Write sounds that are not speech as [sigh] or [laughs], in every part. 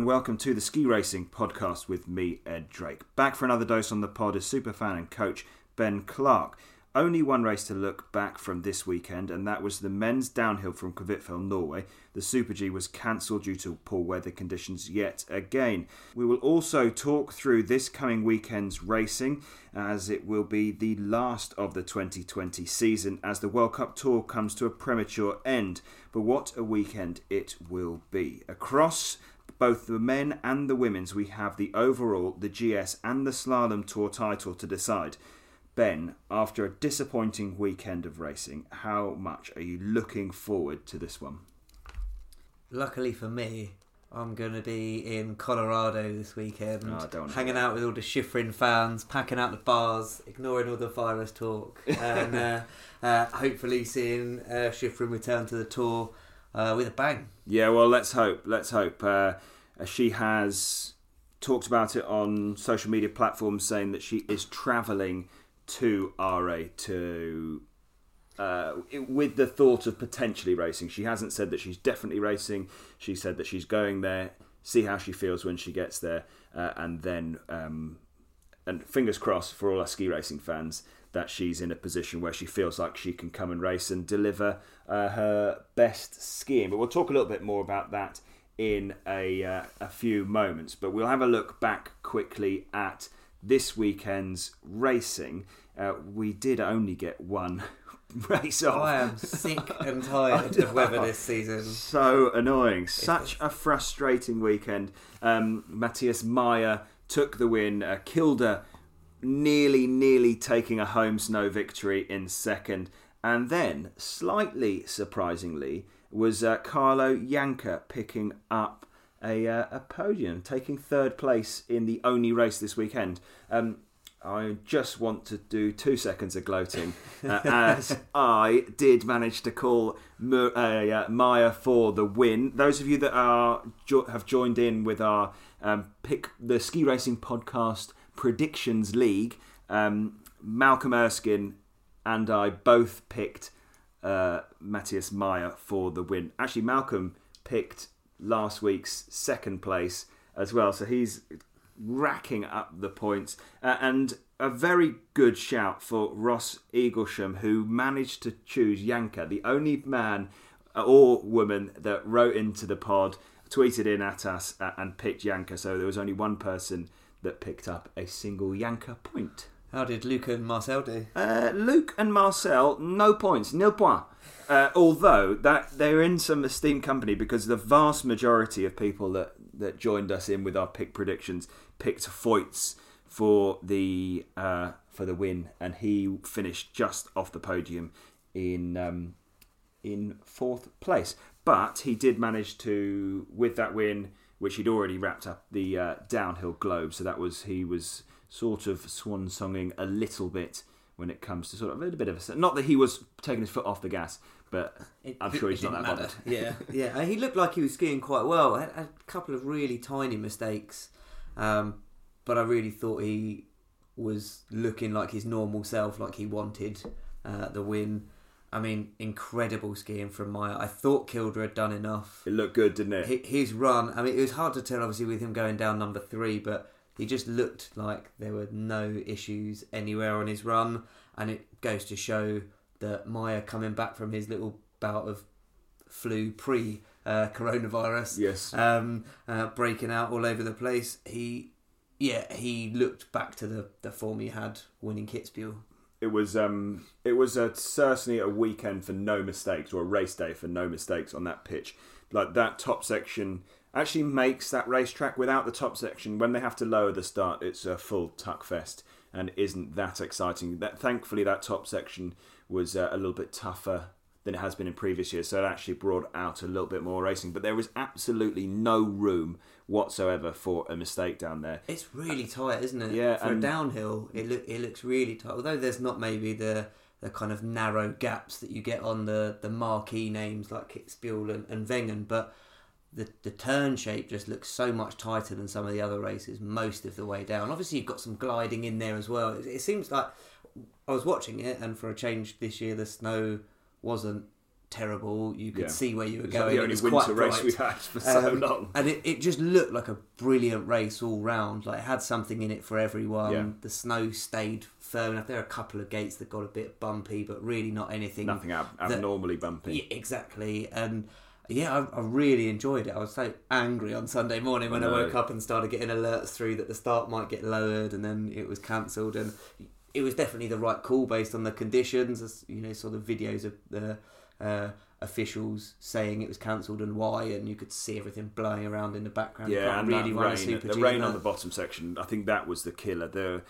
and welcome to the Ski Racing Podcast with me, Ed Drake. Back for another dose on the pod is superfan and coach Ben Clark. Only one race to look back from this weekend, and that was the men's downhill from Kvitfjell, Norway. The Super G was cancelled due to poor weather conditions yet again. We will also talk through this coming weekend's racing, as it will be the last of the 2020 season as the World Cup Tour comes to a premature end. But what a weekend it will be. Across both the men and the women's, we have the overall, the GS, and the Slalom Tour title to decide. Ben, after a disappointing weekend of racing, how much are you looking forward to this one? Luckily for me, I'm going to be in Colorado this weekend, Oh, hanging out with all the Shiffrin fans, packing out the bars, ignoring all the virus talk, [laughs] and uh, uh, hopefully seeing uh, Shiffrin return to the tour uh, with a bang. Yeah, well, let's hope. Let's hope. Uh, she has talked about it on social media platforms, saying that she is travelling to Åre to uh, with the thought of potentially racing. She hasn't said that she's definitely racing. She said that she's going there, see how she feels when she gets there, uh, and then um, and fingers crossed for all our ski racing fans that she's in a position where she feels like she can come and race and deliver uh, her best skiing. But we'll talk a little bit more about that in a uh, a few moments. But we'll have a look back quickly at this weekend's racing. Uh, we did only get one [laughs] race off. I am sick and [laughs] tired of weather this season. So annoying. Such a frustrating weekend. Um, Matthias Mayer took the win. Uh, Kilde nearly, nearly taking a home snow victory in second. And then, slightly surprisingly, was uh, Carlo Janka picking up a, uh, a podium, taking third place in the only race this weekend. Um, I just want to do two seconds of gloating uh, [laughs] as I did manage to call uh, Mayer for the win. Those of you that are jo- have joined in with our um, pick the ski racing podcast predictions league, um, Malcolm Erskine and I both picked uh, Matthias Mayer for the win. Actually, Malcolm picked last week's second place as well, so he's racking up the points. Uh, and a very good shout for Ross Eaglesham, who managed to choose Janka, the only man or woman that wrote into the pod, tweeted in at us, uh, and picked Janka. So there was only one person that picked up a single Janka point. How did Luca and Marcel do? Uh, Luke and Marcel, no points, nil point. Uh, although that they're in some esteemed company because the vast majority of people that, that joined us in with our pick predictions picked Feuz for the uh, for the win, and he finished just off the podium in um, in fourth place. But he did manage to, with that win, which he'd already wrapped up the uh, downhill globe. So that was he was sort of swan songing a little bit when it comes to sort of a bit of a not that he was taking his foot off the gas, but It- I'm sure he's not that didn't bothered. matter. Yeah, [laughs] yeah. He looked like he was skiing quite well. Had a couple of really tiny mistakes, um, but I really thought he was looking like his normal self, like he wanted uh, the win. I mean, incredible skiing from Mayer. I thought Kilde had done enough. It looked good, didn't it? His run, I mean, it was hard to tell, obviously, with him going down number three, but he just looked like there were no issues anywhere on his run. And it goes to show that Mayer coming back from his little bout of flu pre uh, coronavirus, yes. um, uh, breaking out all over the place, he, yeah, he looked back to the, the form he had winning Kitzbühel. It was um it was a, certainly a weekend for no mistakes or a race day for no mistakes on that pitch. Like that top section actually makes that racetrack without the top section. When they have to lower the start it's a full tuck fest and isn't that exciting. That thankfully that top section was uh, a little bit tougher than it has been in previous years so it actually brought out a little bit more racing. But there was absolutely no room whatsoever for a mistake down there It's really tight, isn't it? Yeah, For a downhill, it look it looks really tight. Although there's not maybe the the kind of narrow gaps that you get on the the marquee names like Kitzbühel and, and Wengen, but the the turn shape just looks so much tighter than some of the other races most of the way down. Obviously, you've got some gliding in there as well. It, it seems like I was watching it, and for a change this year, the snow wasn't terrible. You could Yeah. see where you were going. like the It only was winter quite race we've had for so Um, long. and it, it just looked like a brilliant race all round. Like it had something in it for everyone. Yeah. The snow stayed firm enough. There are a couple of gates that got a bit bumpy, but really not anything. Nothing ab- that- abnormally bumpy. Yeah, exactly. And yeah, I, I really enjoyed it. I was so angry on Sunday morning when I, I woke up and started getting alerts through that the start might get lowered, and then it was cancelled. And it was definitely the right call based on the conditions. As you know, saw the videos of the uh, officials saying it was cancelled and why, and you could see everything blowing around in the background. Yeah, and really rain, Super the G rain in on the bottom section. I think that was the killer. The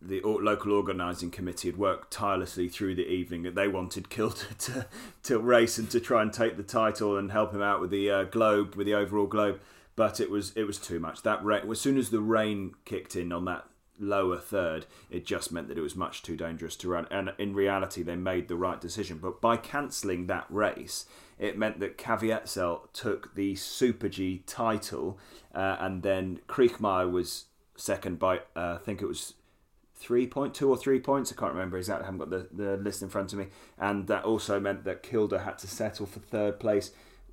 the local organising committee had worked tirelessly through the evening. They wanted Kilde to to race and to try and take the title and help him out with the uh, globe, with the overall globe. But it was it was too much. That rain, as soon as the rain kicked in on that lower third, it just meant that it was much too dangerous to run. And in reality, they made the right decision. But by cancelling that race, it meant that Caviezel took the Super G title, uh, and then Kriechmayr was second by uh, I think it was three point two or three points. I can't remember exactly. I haven't got the, the list in front of me. And that also meant that Kilde had to settle for third place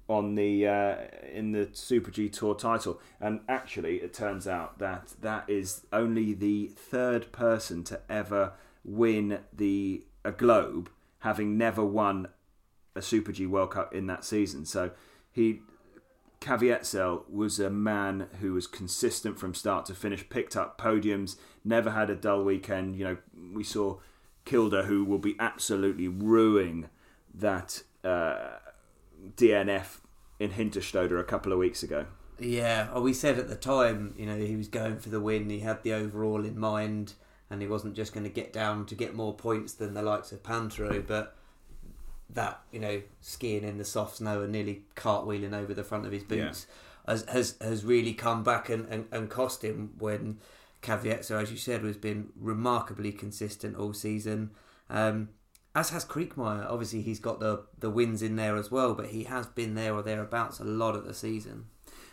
on the uh, in the Super G Tour title. And actually, it turns out that that is only the third person to ever win the a Globe, having never won a Super G World Cup in that season. So he Caviezel was a man who was consistent from start to finish, picked up podiums, never had a dull weekend. You know, we saw Kilde, who will be absolutely ruining that uh, DNF in Hinterstoder a couple of weeks ago. Yeah, well, we said at the time, you know, he was going for the win. He had the overall in mind, and he wasn't just going to get down to get more points than the likes of Pinturault. But that, you know, skiing in the soft snow and nearly cartwheeling over the front of his boots has, has has really come back and, and, and cost him when Caviezel, as you said, has been remarkably consistent all season. Um, as has Kriechmayr. Obviously, he's got the the wins in there as well, but he has been there or thereabouts a lot of the season.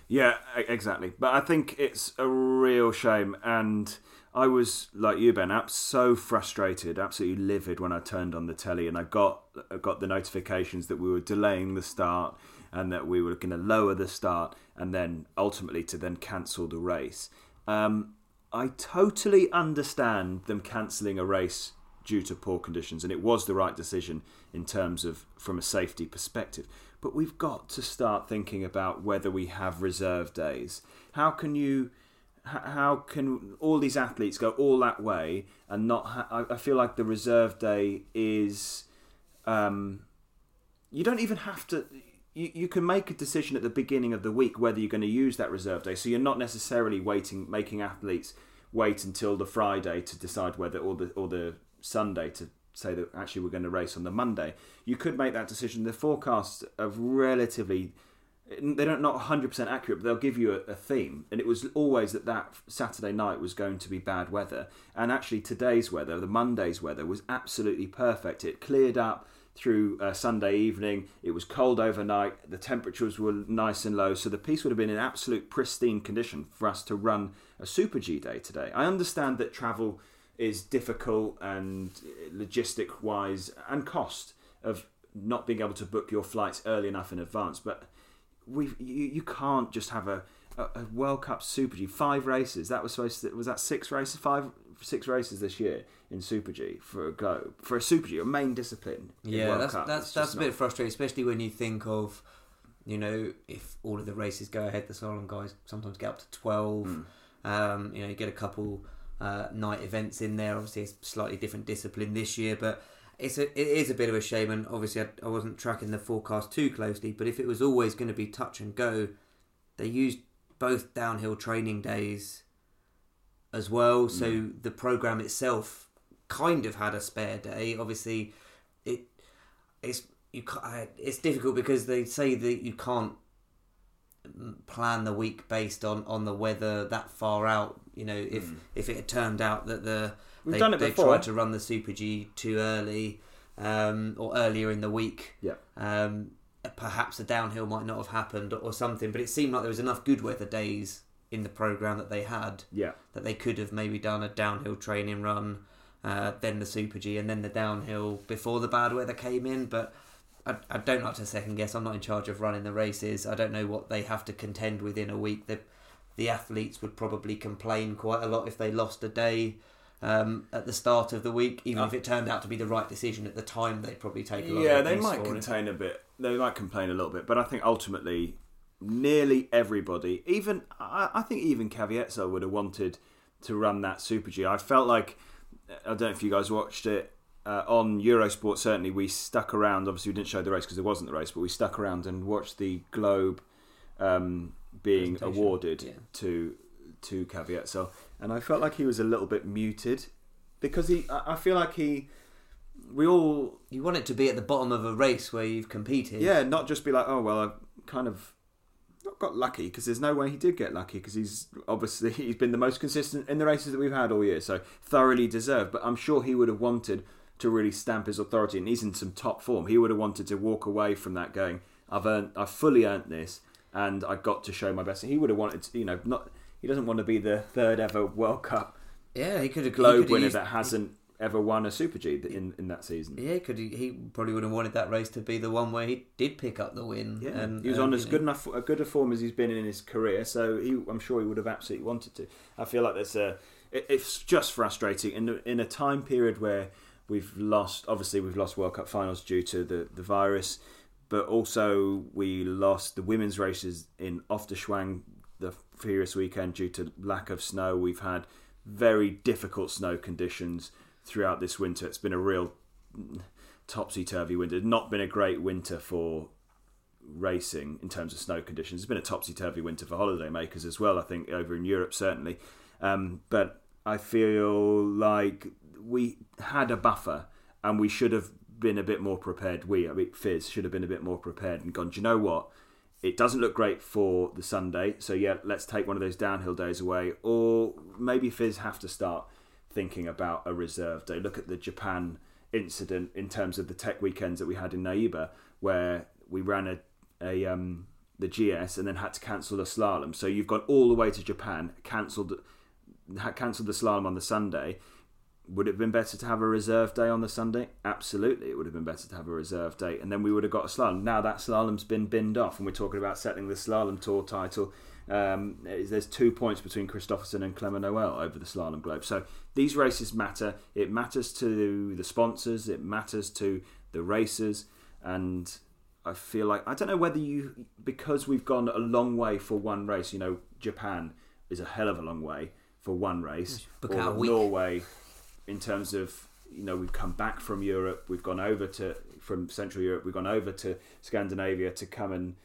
Yeah, exactly. But I think it's a real shame. And I was like you, Ben, so frustrated, absolutely livid when I turned on the telly and I got I got the notifications that we were delaying the start and that we were going to lower the start and then ultimately to then cancel the race. Um, I totally understand them cancelling a race due to poor conditions, and it was the right decision in terms of from a safety perspective. But we've got to start thinking about whether we have reserve days. How can you? How can all these athletes go all that way and not? Ha- I- feel like the reserve day is. Um, you don't even have to. You, you can make a decision at the beginning of the week whether you're going to use that reserve day. So you're not necessarily waiting, making athletes wait until the Friday to decide whether, all the all the Sunday to say that actually we're going to race on the Monday. You could make that decision. The forecasts are relatively. They're not not 100% accurate, but they'll give you a, a theme. And it was always that that Saturday night was going to be bad weather. And actually, today's weather, the Monday's weather, was absolutely perfect. It cleared up through uh, Sunday evening. It was cold overnight. The temperatures were nice and low, so the piste would have been in absolute pristine condition for us to run a Super G day today. I understand that travel is difficult and logistic wise and cost of not being able to book your flights early enough in advance, but we you, you can't just have a, a, a World Cup Super G five races. That was supposed to was that six races five six races this year in Super G for a go for a Super G, a main discipline. in Yeah, that's Cup. that's that's a bit not- frustrating, especially when you think of, you know, if all of the races go ahead, the slalom guys sometimes get up to twelve. Hmm. Um, you know, you get a couple uh, night events in there. Obviously, it's slightly different discipline this year, but it's a it is a bit of a shame. And obviously, I, I wasn't tracking the forecast too closely. But if it was always going to be touch and go, they used both downhill training days as well. So the program itself kind of had a spare day. Obviously, it it's you it's difficult because they say that you can't mm, plan the week based on on the weather that far out. You know, if if it had turned out that the We've they, done it they before. tried to run the Super G too early um, or earlier in the week, Yeah. um, perhaps the downhill might not have happened or something. But it seemed like there was enough good weather days in the program that they had Yeah. that they could have maybe done a downhill training run, uh, then the Super G, and then the downhill before the bad weather came in. But I, I don't like to second guess. I'm not in charge of running the races. I don't know what they have to contend with in a week. The the athletes would probably complain quite a lot if they lost a day um, at the start of the week, even Uh, if it turned out to be the right decision at the time. They'd probably take a lot. Yeah, of they might contain a bit. They might complain a little bit, but I think ultimately, nearly everybody, even I, I think even Caviezel would have wanted to run that Super G. I felt like I don't know if you guys watched it uh, on Eurosport. Certainly, we stuck around. Obviously, we didn't show the race because there wasn't the race, but we stuck around and watched the Globe um, being awarded yeah. to to Caviezel, and I felt like he was a little bit muted because he. I I feel like he. We all You want it to be at the bottom of a race where you've competed. yeah, not just be like, oh well, I've kind of not got lucky because there's no way he did get lucky because he's obviously [laughs] he's been the most consistent in the races that we've had all year, so thoroughly deserved. But I'm sure he would have wanted to really stamp his authority, and he's in some top form. He would have wanted to walk away from that going, I've earned, I've fully earned this, and I got to show my best. He would have wanted, to, you know, not he doesn't want to be the third ever World Cup yeah. He could have Globe winner that hasn't ever won a Super G in in that season. Yeah, could he, he probably would have wanted that race to be the one where he did pick up the win. Yeah, and, he was and, on as know, good enough a good a form as he's been in his career, so he, I'm sure he would have absolutely wanted to. I feel like there's a, it, it's just frustrating in in a time period where we've lost. Obviously, we've lost World Cup finals due to the the virus, but also we lost the women's races in Ofterschwang the previous weekend due to lack of snow. We've had very difficult snow conditions throughout this winter. It's been a real topsy turvy winter. It's not been a great winter for racing in terms of snow conditions. It's been a topsy turvy winter for holiday makers as well, I think, over in Europe, certainly. Um, but I feel like we had a buffer and we should have been a bit more prepared. We, I mean, FIS, should have been a bit more prepared and gone, do you know what? It doesn't look great for the Sunday, so yeah, let's take one of those downhill days away. Or maybe FIS have to start thinking about a reserve day. Look at the Japan incident in terms of the tech weekends that we had in Naeba, where we ran a, a um, the GS and then had to cancel the slalom. So you've gone all the way to Japan, cancelled cancelled the slalom on the Sunday. Would it have been better to have a reserve day on the Sunday? Absolutely, it would have been better to have a reserve day, and then we would have got a slalom. Now that slalom's been binned off, and we're talking about settling the slalom tour title. Um, there's two points between Kristoffersen and Clement Noel over the slalom globe. So these races matter. It matters to the sponsors. It matters to the racers, and I feel like I don't know whether you because we've gone a long way for one race. You know, Japan is a hell of a long way for one race. Book or. Norway, in terms of you know, we've come back from Europe. We've gone over to from Central Europe. We've gone over to Scandinavia to come and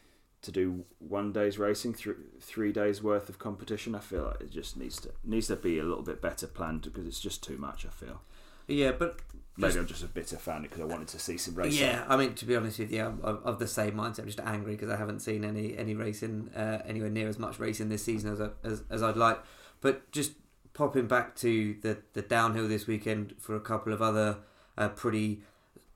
to do one day's racing, th- three days worth of competition. I feel like it just needs to needs to be a little bit better planned because it's just too much. I feel Yeah, but maybe I'm just a bitter fan because I wanted to see some racing. Yeah, I mean, to be honest with you, I'm of, of the same mindset. I'm just angry because I haven't seen any any racing uh, anywhere near as much racing this season as, I, as as I'd like. But just popping back to the the downhill this weekend for a couple of other uh, pretty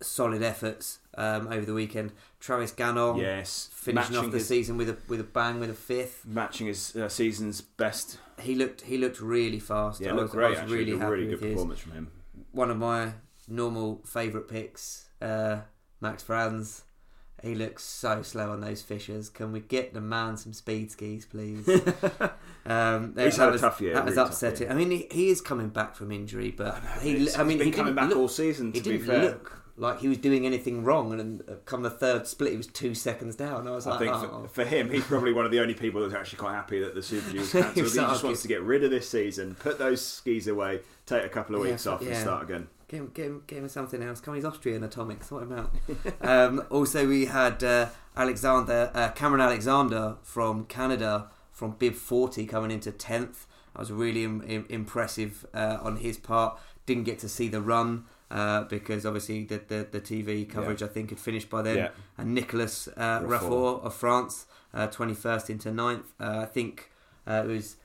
solid efforts um, over the weekend. Travis Ganong Yes, finishing off the his, season with a with a bang with a fifth. matching his uh, season's best. He looked he looked really fast. Yeah, I looked was, great. I was really happy really with good his. performance from him. one of my normal favourite picks, uh, Max Franz. He looks so slow on those Fischers. Can we get the man some speed skis, please? [laughs] um, that, He's had a tough year, That was really upsetting. I mean, he, he is coming back from injury, but he, He's- I mean, he's been he coming back look, all season. To he be didn't fair, look like he was doing anything wrong, and come the third split, he was two seconds down. I was I like, think oh. for, for him, he's probably one of the only people that's actually quite happy that the Super G was [laughs] cancelled. he He's just wants to get rid of this season, put those skis away, take a couple of Yeah, weeks off, and start again. Get him, get him, get him something else. Come on, he's Austrian atomic. Sort him out. [laughs] um, also, we had uh, Alexander uh, Cameron Alexander from Canada from Bib 40 coming into tenth. That was really Im- im- impressive uh, on his part. Didn't get to see the run uh, because obviously the, the the TV coverage I think had finished by then. Yeah. And Nicolas uh. Raffort of France, twenty first into 9th. Uh, I think uh, it was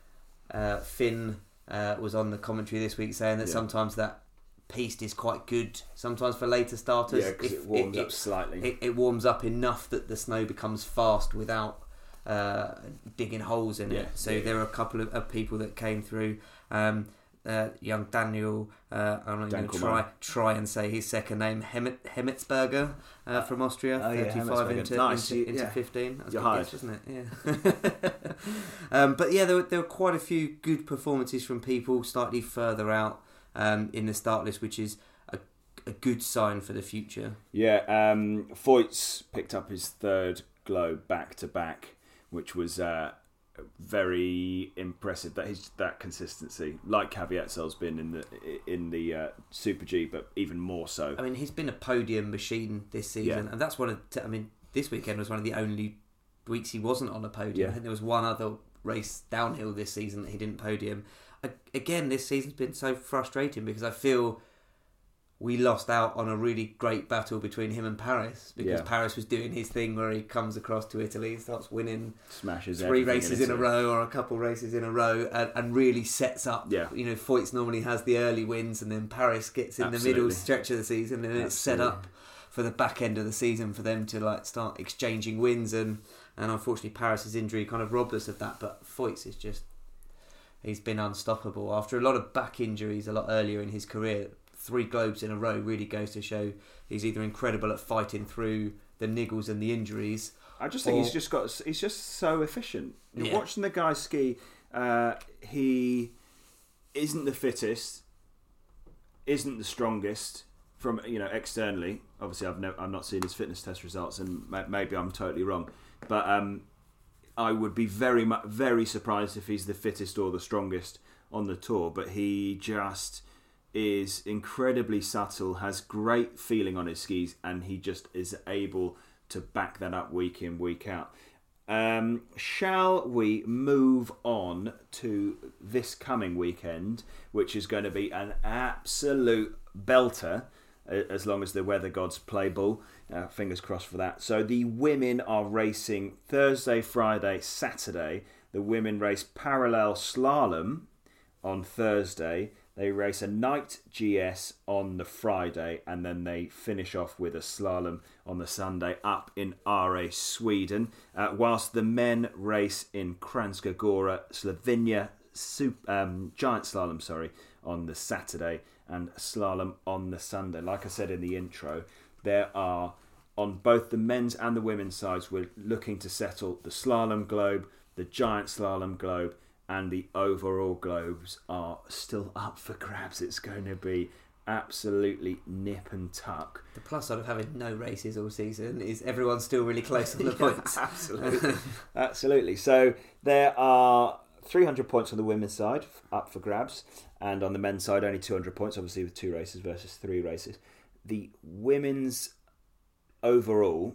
uh, Finn uh, was on the commentary this week saying that Yeah. sometimes that piste is quite good sometimes for later starters. Yeah, because it warms it, up slightly. It, it warms up enough that the snow becomes fast without uh, digging holes in Yeah, it. So yeah. there are a couple of, of people that came through. Um, uh, young Daniel. Uh, I'm not going to try try and say his second name, Hemet, Hemetsberger uh, from Austria, Oh, yeah, 35 Hemetsberger. into, Nice, into, into yeah. 15. That's You're guess, wasn't it? Yeah. [laughs] um, but yeah, there were, there were quite a few good performances from people slightly further out um, in the start list, which is a, a good sign for the future. Yeah, um, Feuz picked up his third globe back to back, which was uh, very impressive. That his that consistency, like Caviezel's been in the in the uh, Super G, but even more so. I mean, he's been a podium machine this season, Yeah. and that's one of. I mean, this weekend was one of the only weeks he wasn't on a podium. Yeah. I think there was one other race downhill this season that he didn't podium. Again, this season's been so frustrating because I feel we lost out on a really great battle between him and Paris because Yeah. Paris was doing his thing where he comes across to Italy, starts winning Smashes three races in a row or a couple races in a row and, and really sets up. Yeah. You know, Feuz normally has the early wins and then Paris gets in the middle stretch of the season and then it's set up for the back end of the season for them to like start exchanging wins and and unfortunately Paris's injury kind of robbed us of that. But Feuz is just he's been unstoppable after a lot of back injuries a lot earlier in his career. Three globes in a row really goes to show he's either incredible at fighting through the niggles and the injuries. I just think he's just got. He's just so efficient. You're Yeah. watching the guy ski. Uh, he isn't the fittest, isn't the strongest from you know externally. Obviously, I've no, I've not seen his fitness test results, and maybe I'm totally wrong. But um, I would be very very surprised if he's the fittest or the strongest on the tour. But he just is incredibly subtle, has great feeling on his skis, and he just is able to back that up week in, week out. Um, shall we move on to this coming weekend, which is going to be an absolute belter, as long as the weather gods play ball. Uh, fingers crossed for that. So the women are racing Thursday, Friday, Saturday. The women race parallel slalom on Thursday. They race a night GS on the Friday, and then they finish off with a slalom on the Sunday up in Åre, Sweden. Uh, whilst the men race in Kranjska Gora, Slovenia, sup- um, giant slalom, sorry, on the Saturday, and slalom on the Sunday. Like I said in the intro, there are on both the men's and the women's sides. We're looking to settle the slalom globe, the giant slalom globe, and the overall globes are still [laughs] up for grabs. It's going to be absolutely nip and tuck. The plus side of having no races all season is everyone's still really close on the [laughs] points. Absolutely. Absolutely. So there are 300 points on the women's side up for grabs, and on the men's side, only 200 points, obviously, with two races versus three races. The women's overall,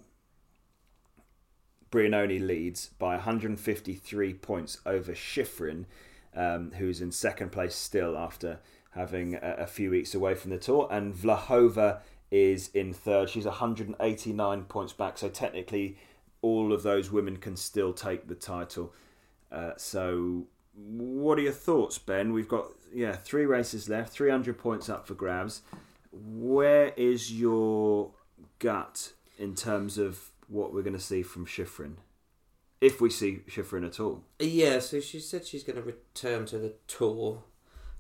Brignone leads by 153 points over Shiffrin, um, who's in second place still after having a, a few weeks away from the tour, and Vlhova is in third. She's 189 points back, so technically all of those women can still take the title. Uh, so, what are your thoughts, Ben? We've got yeah three races left, 300 points up for grabs. Where is your gut in terms of what we're going to see from Shiffrin, if we see Shiffrin at all? Yeah, so she said she's going to return to the tour,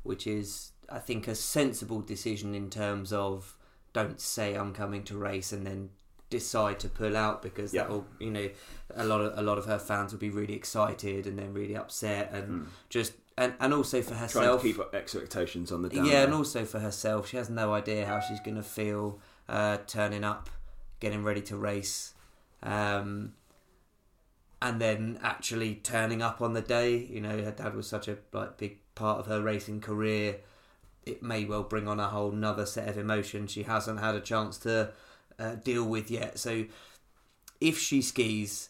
which is, I think, a sensible decision in terms of don't say I'm coming to race and then decide to pull out because Yeah. that will, you know, a lot of a lot of her fans will be really excited and then really upset and just and and also for herself. keep expectations on the down. yeah, and also for herself, she has no idea how she's going to feel uh, turning up, getting ready to race, um, and then actually turning up on the day. You know, her dad was such a like big part of her racing career. It may well bring on a whole nother set of emotions she hasn't had a chance to uh, deal with yet. So, if she skis,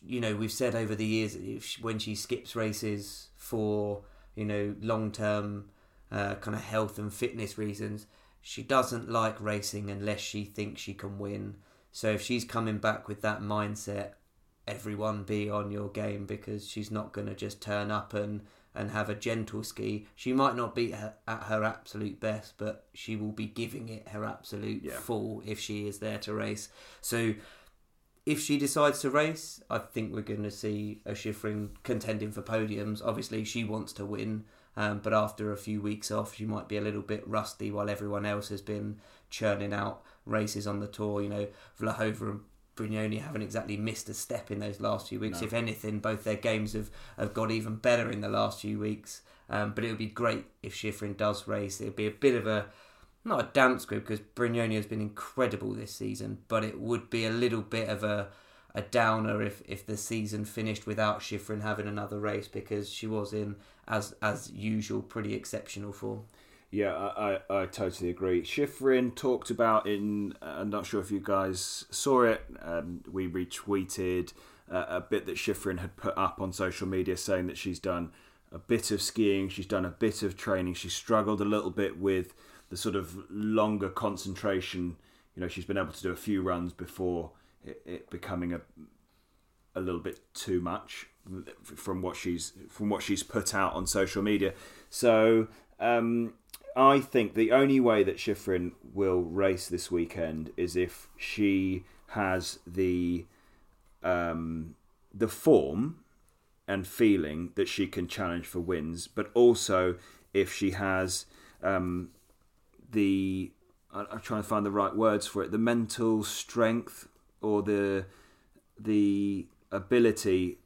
you know, we've said over the years if she, when she skips races for you know long term uh, kind of health and fitness reasons, she doesn't like racing unless she thinks she can win. So if she's coming back with that mindset, everyone be on your game because she's not going to just turn up and and have a gentle ski. She might not be her, at her absolute best, but she will be giving it her absolute Yeah. full if she is there to race. So if she decides to race, I think we're going to see a Shiffrin contending for podiums. Obviously, she wants to win. Um, but after a few weeks off, she might be a little bit rusty while everyone else has been churning out races on the tour. You know, Vlhova and Brignone haven't exactly missed a step in those last few weeks. No. If anything, both their games have, have got even better in the last few weeks. Um, but it would be great if Shiffrin does race. It would be a bit of a not a dance group because Brignone has been incredible this season, but it would be a little bit of a a downer if, if the season finished without Shiffrin having another race because she was in as as usual pretty exceptional form. Yeah, I, I, I totally agree. Shiffrin talked about in, I'm not sure if you guys saw it, um, we retweeted uh, a bit that Shiffrin had put up on social media saying that she's done a bit of skiing, she's done a bit of training, she struggled a little bit with the sort of longer concentration. You know, she's been able to do a few runs before it, it becoming a a little bit too much from what she's from what she's put out on social media. So um, I think the only way that Shiffrin will race this weekend is if she has the um, the form and feeling that she can challenge for wins, but also if she has um, the I'm trying to find the right words for it, the mental strength or the the ability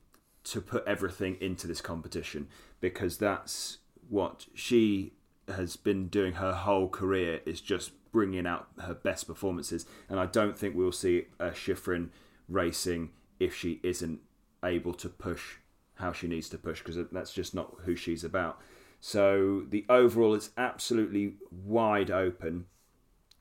to put everything into this competition because that's what she has been doing her whole career is just bringing out her best performances. And I don't think we'll see a Shiffrin racing if she isn't able to push how she needs to push because that's just not who she's about. So the overall is absolutely wide open.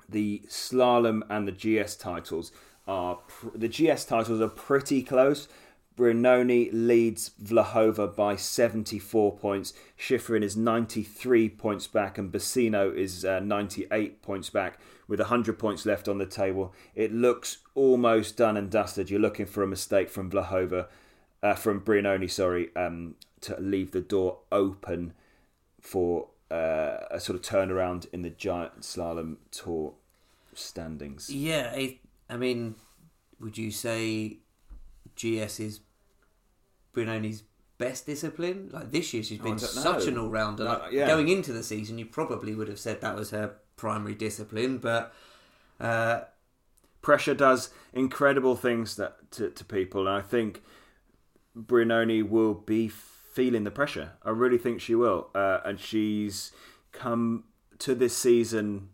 The slalom and the GS titles are pr- the GS titles are pretty close. Brignone leads Vlhova by 74 points. Shiffrin is 93 points back, and Bassino is uh, 98 points back with 100 points left on the table. It looks almost done and dusted. You're looking for a mistake from Vlhova, uh, from Brignone, sorry, um, to leave the door open for uh, a sort of turnaround in the giant slalom tour standings. Yeah, I, I mean, would you say GS is Brignone's best discipline? Like this year, she's been don't such know. an all rounder. Like, yeah. Going into the season, you probably would have said that was her primary discipline, but uh, pressure does incredible things that to, to people, and I think Brignone will be feeling the pressure. I really think she will, uh, and she's come to this season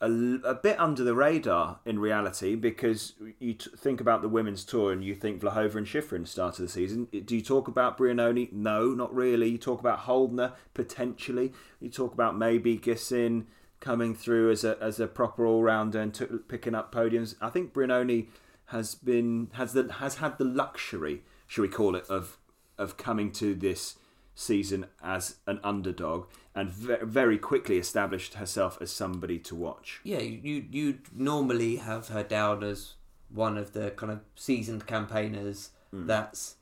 a, a bit under the radar in reality because you t- think about the women's tour and you think Vlhova and Shiffrin started the season. Do you talk about Brignone? No, not really. You talk about Holdener potentially. You talk about maybe Gisin coming through as a as a proper all rounder and t- picking up podiums. I think Brignone has been has the has had the luxury, should we call it, of of coming to this season as an underdog and ve- very quickly established herself as somebody to watch. yeah, you you normally have her down as one of the kind of seasoned campaigners Hmm. that's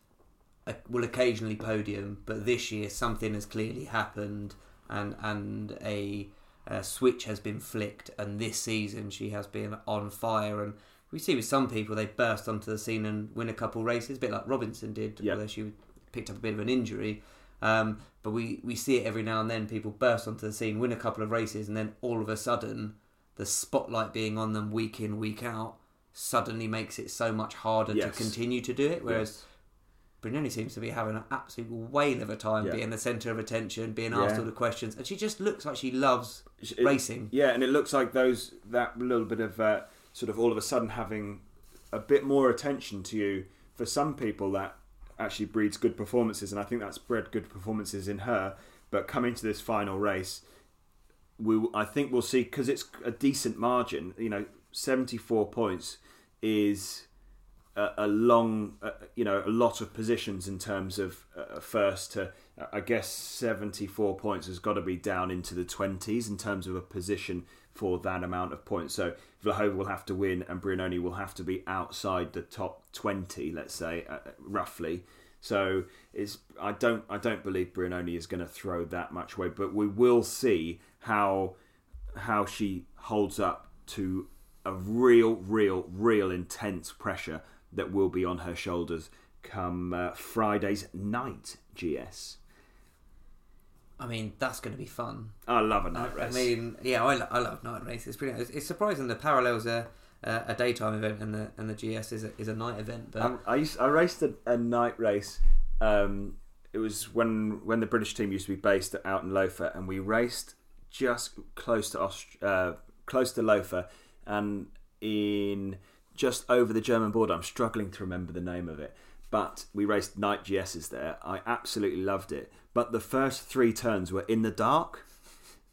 uh, will occasionally podium, but this year something has clearly happened and and a, a switch has been flicked, and this season she has been on fire. And we see with some people they burst onto the scene and win a couple races, a bit like Robinson did, Yeah. although she picked up a bit of an injury. Um, but we, we see it every now and then. People burst onto the scene, win a couple of races, and then all of a sudden, the spotlight being on them week in, week out, suddenly makes it so much harder Yes. to continue to do it. Whereas Brignone seems to be having an absolute whale of a time Yeah. being the centre of attention, being asked Yeah. all the questions, and she just looks like she loves It- racing. Yeah, and it looks like those that little bit of uh, sort of all of a sudden having a bit more attention to you for some people that actually breeds good performances, and I think that's bred good performances in her. But coming to this final race, we I think we'll see because it's a decent margin. You know, seventy four points is a, a long, uh, you know, a lot of positions in terms of uh, first to. I guess seventy four points has got to be down into the twenties in terms of a position for that amount of points. So Vlhova will have to win, and Brignone will have to be outside the top twenty, let's say, uh, roughly. So it's I don't I don't believe Brignone is going to throw that much weight, but we will see how how she holds up to a real, real, real intense pressure that will be on her shoulders come uh, Friday's night. GS. I mean, that's going to be fun. I love a night race. I mean, yeah, I, lo- I love night races. It's pretty. It's, it's surprising the parallels are uh, a daytime event and the and the GS is a, is a night event. But Um, I used, I raced a, a night race. Um, it was when when the British team used to be based out in Lofer, and we raced just close to Aust- uh, close to Lofer, and in just over the German border. I'm struggling to remember the name of it, but we raced night GSs there. I absolutely loved it. But the first three turns were in the dark.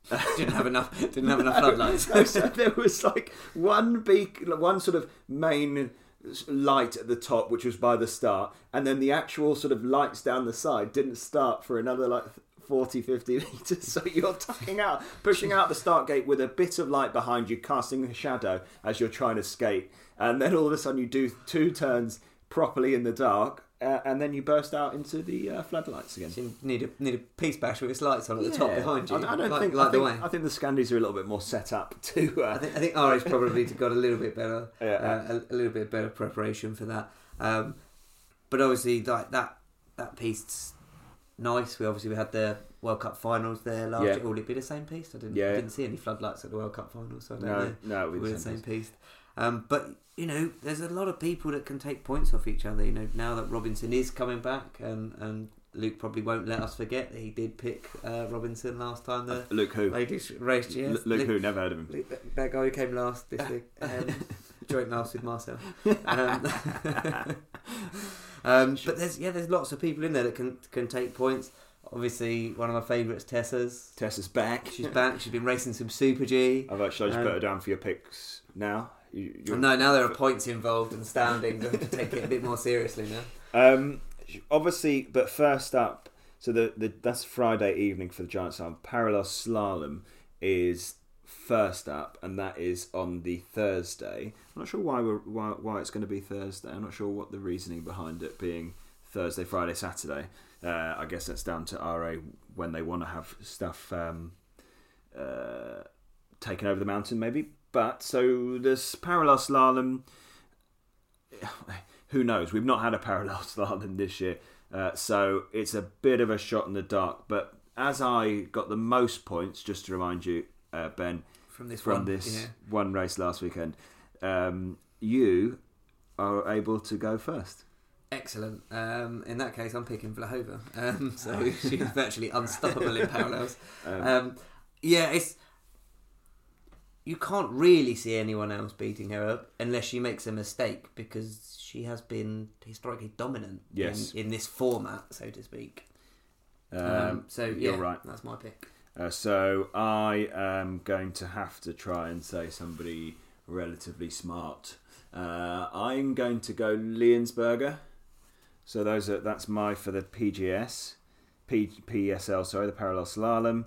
[laughs] didn't have enough. Didn't have enough [laughs] floodlights. No, so there was like one beak, one sort of main light at the top, which was by the start, and then the actual sort of lights down the side didn't start for another like 40, 50 [laughs] meters. So you're tucking out, pushing out the start gate with a bit of light behind you, casting a shadow as you're trying to skate, and then all of a sudden you do two turns properly in the dark. Uh, and then you burst out into the uh, floodlights again. So you need a need a piste bash with its lights on at the top behind you. I, I don't like, think. like I, the think way. I think the Scandies are a little bit more set up [laughs] to. Uh, I think I think Åre probably [laughs] got a little bit better, Yeah. uh, a, a little bit better preparation for that. Um, but obviously, like that that piste's nice. We obviously we had the World Cup finals there last Yeah. year. Will it be the same piste? I didn't Yeah. didn't see any floodlights at the World Cup finals, so I don't no, know. no, it We're would the same piece. Um, but you know, there's a lot of people that can take points off each other. You know, now that Robinson is coming back, and and Luke probably won't let us forget that he did pick uh, Robinson last time the Luke who? ladies race. Yes, L- Luke who? Never heard of him. Luke, that- guy who came last this week, [laughs] um, joint last with Marcel. [laughs] Um, [laughs] um, but there's yeah, there's lots of people in there that can can take points. Obviously, one of my favourites, Tessa's. Tessa's back. She's back. She's been racing some Super G. I've actually just Um, put her down for your picks now. You, No, now there are [laughs] points involved and standings. I have to take it a bit more seriously now. Um, obviously, but first up, so the, the that's Friday evening for the Giant Slalom. Parallel Slalom is first up, and that is on the Thursday. I'm not sure why we're why, why it's going to be Thursday. I'm not sure what the reasoning behind it being Thursday, Friday, Saturday. Uh, I guess that's down to Åre when they want to have stuff um, uh, taken over the mountain, maybe. But so this parallel slalom who knows? We've not had a parallel [laughs] slalom this year, uh, so it's a bit of a shot in the dark. But as I got the most points, just to remind you, uh, Ben, From this from one, this yeah. one race last weekend, um, you are able to go first. Excellent. Um, in that case, I'm picking Vlhova. Um, so [laughs] she's virtually unstoppable in parallels. [laughs] Um, Um, yeah, it's you can't really see anyone else beating her up unless she makes a mistake because she has been historically dominant Yes. in, in this format, so to speak. um, Um, so yeah, you're right. That's my pick. Uh, so I am going to have to try and say somebody relatively smart. Uh, I'm going to go Liensberger. So those are that's my for the PGS, P, PSL. Sorry, the parallel slalom.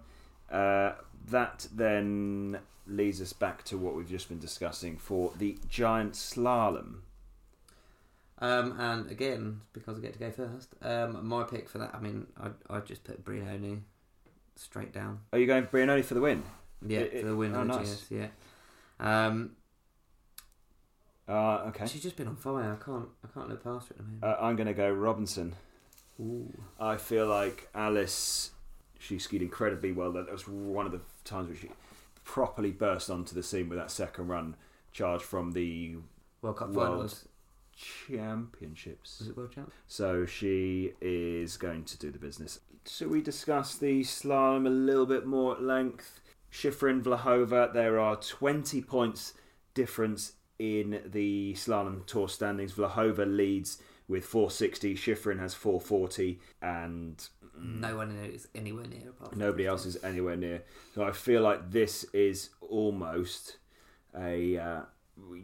Uh, that then leads us back to what we've just been discussing for the giant slalom. Um, and again, because I get to go first, um, my pick for that. I mean, I I just put Brignone straight down. Are you going for Brignone for the win? Yeah, It- it- for the win oh, the nice. GS. Yeah. Um, Uh, okay. she's just been on fire. I can't I can't look past her at the moment. Uh, I'm going to go Robinson. Ooh. I feel like Alice, she skied incredibly well. That was one of the times where she properly burst onto the scene with that second run charge from the World Cup World finals. championships. Was it World Champ? So she is going to do the business. Should we discuss the slalom a little bit more at length? Shiffrin Vlhova, there are 20 points difference in the slalom tour standings. Vlhova leads with 460, Shiffrin has 440, and No one is anywhere near apart. nobody else is anywhere near. So I feel like this is almost a uh,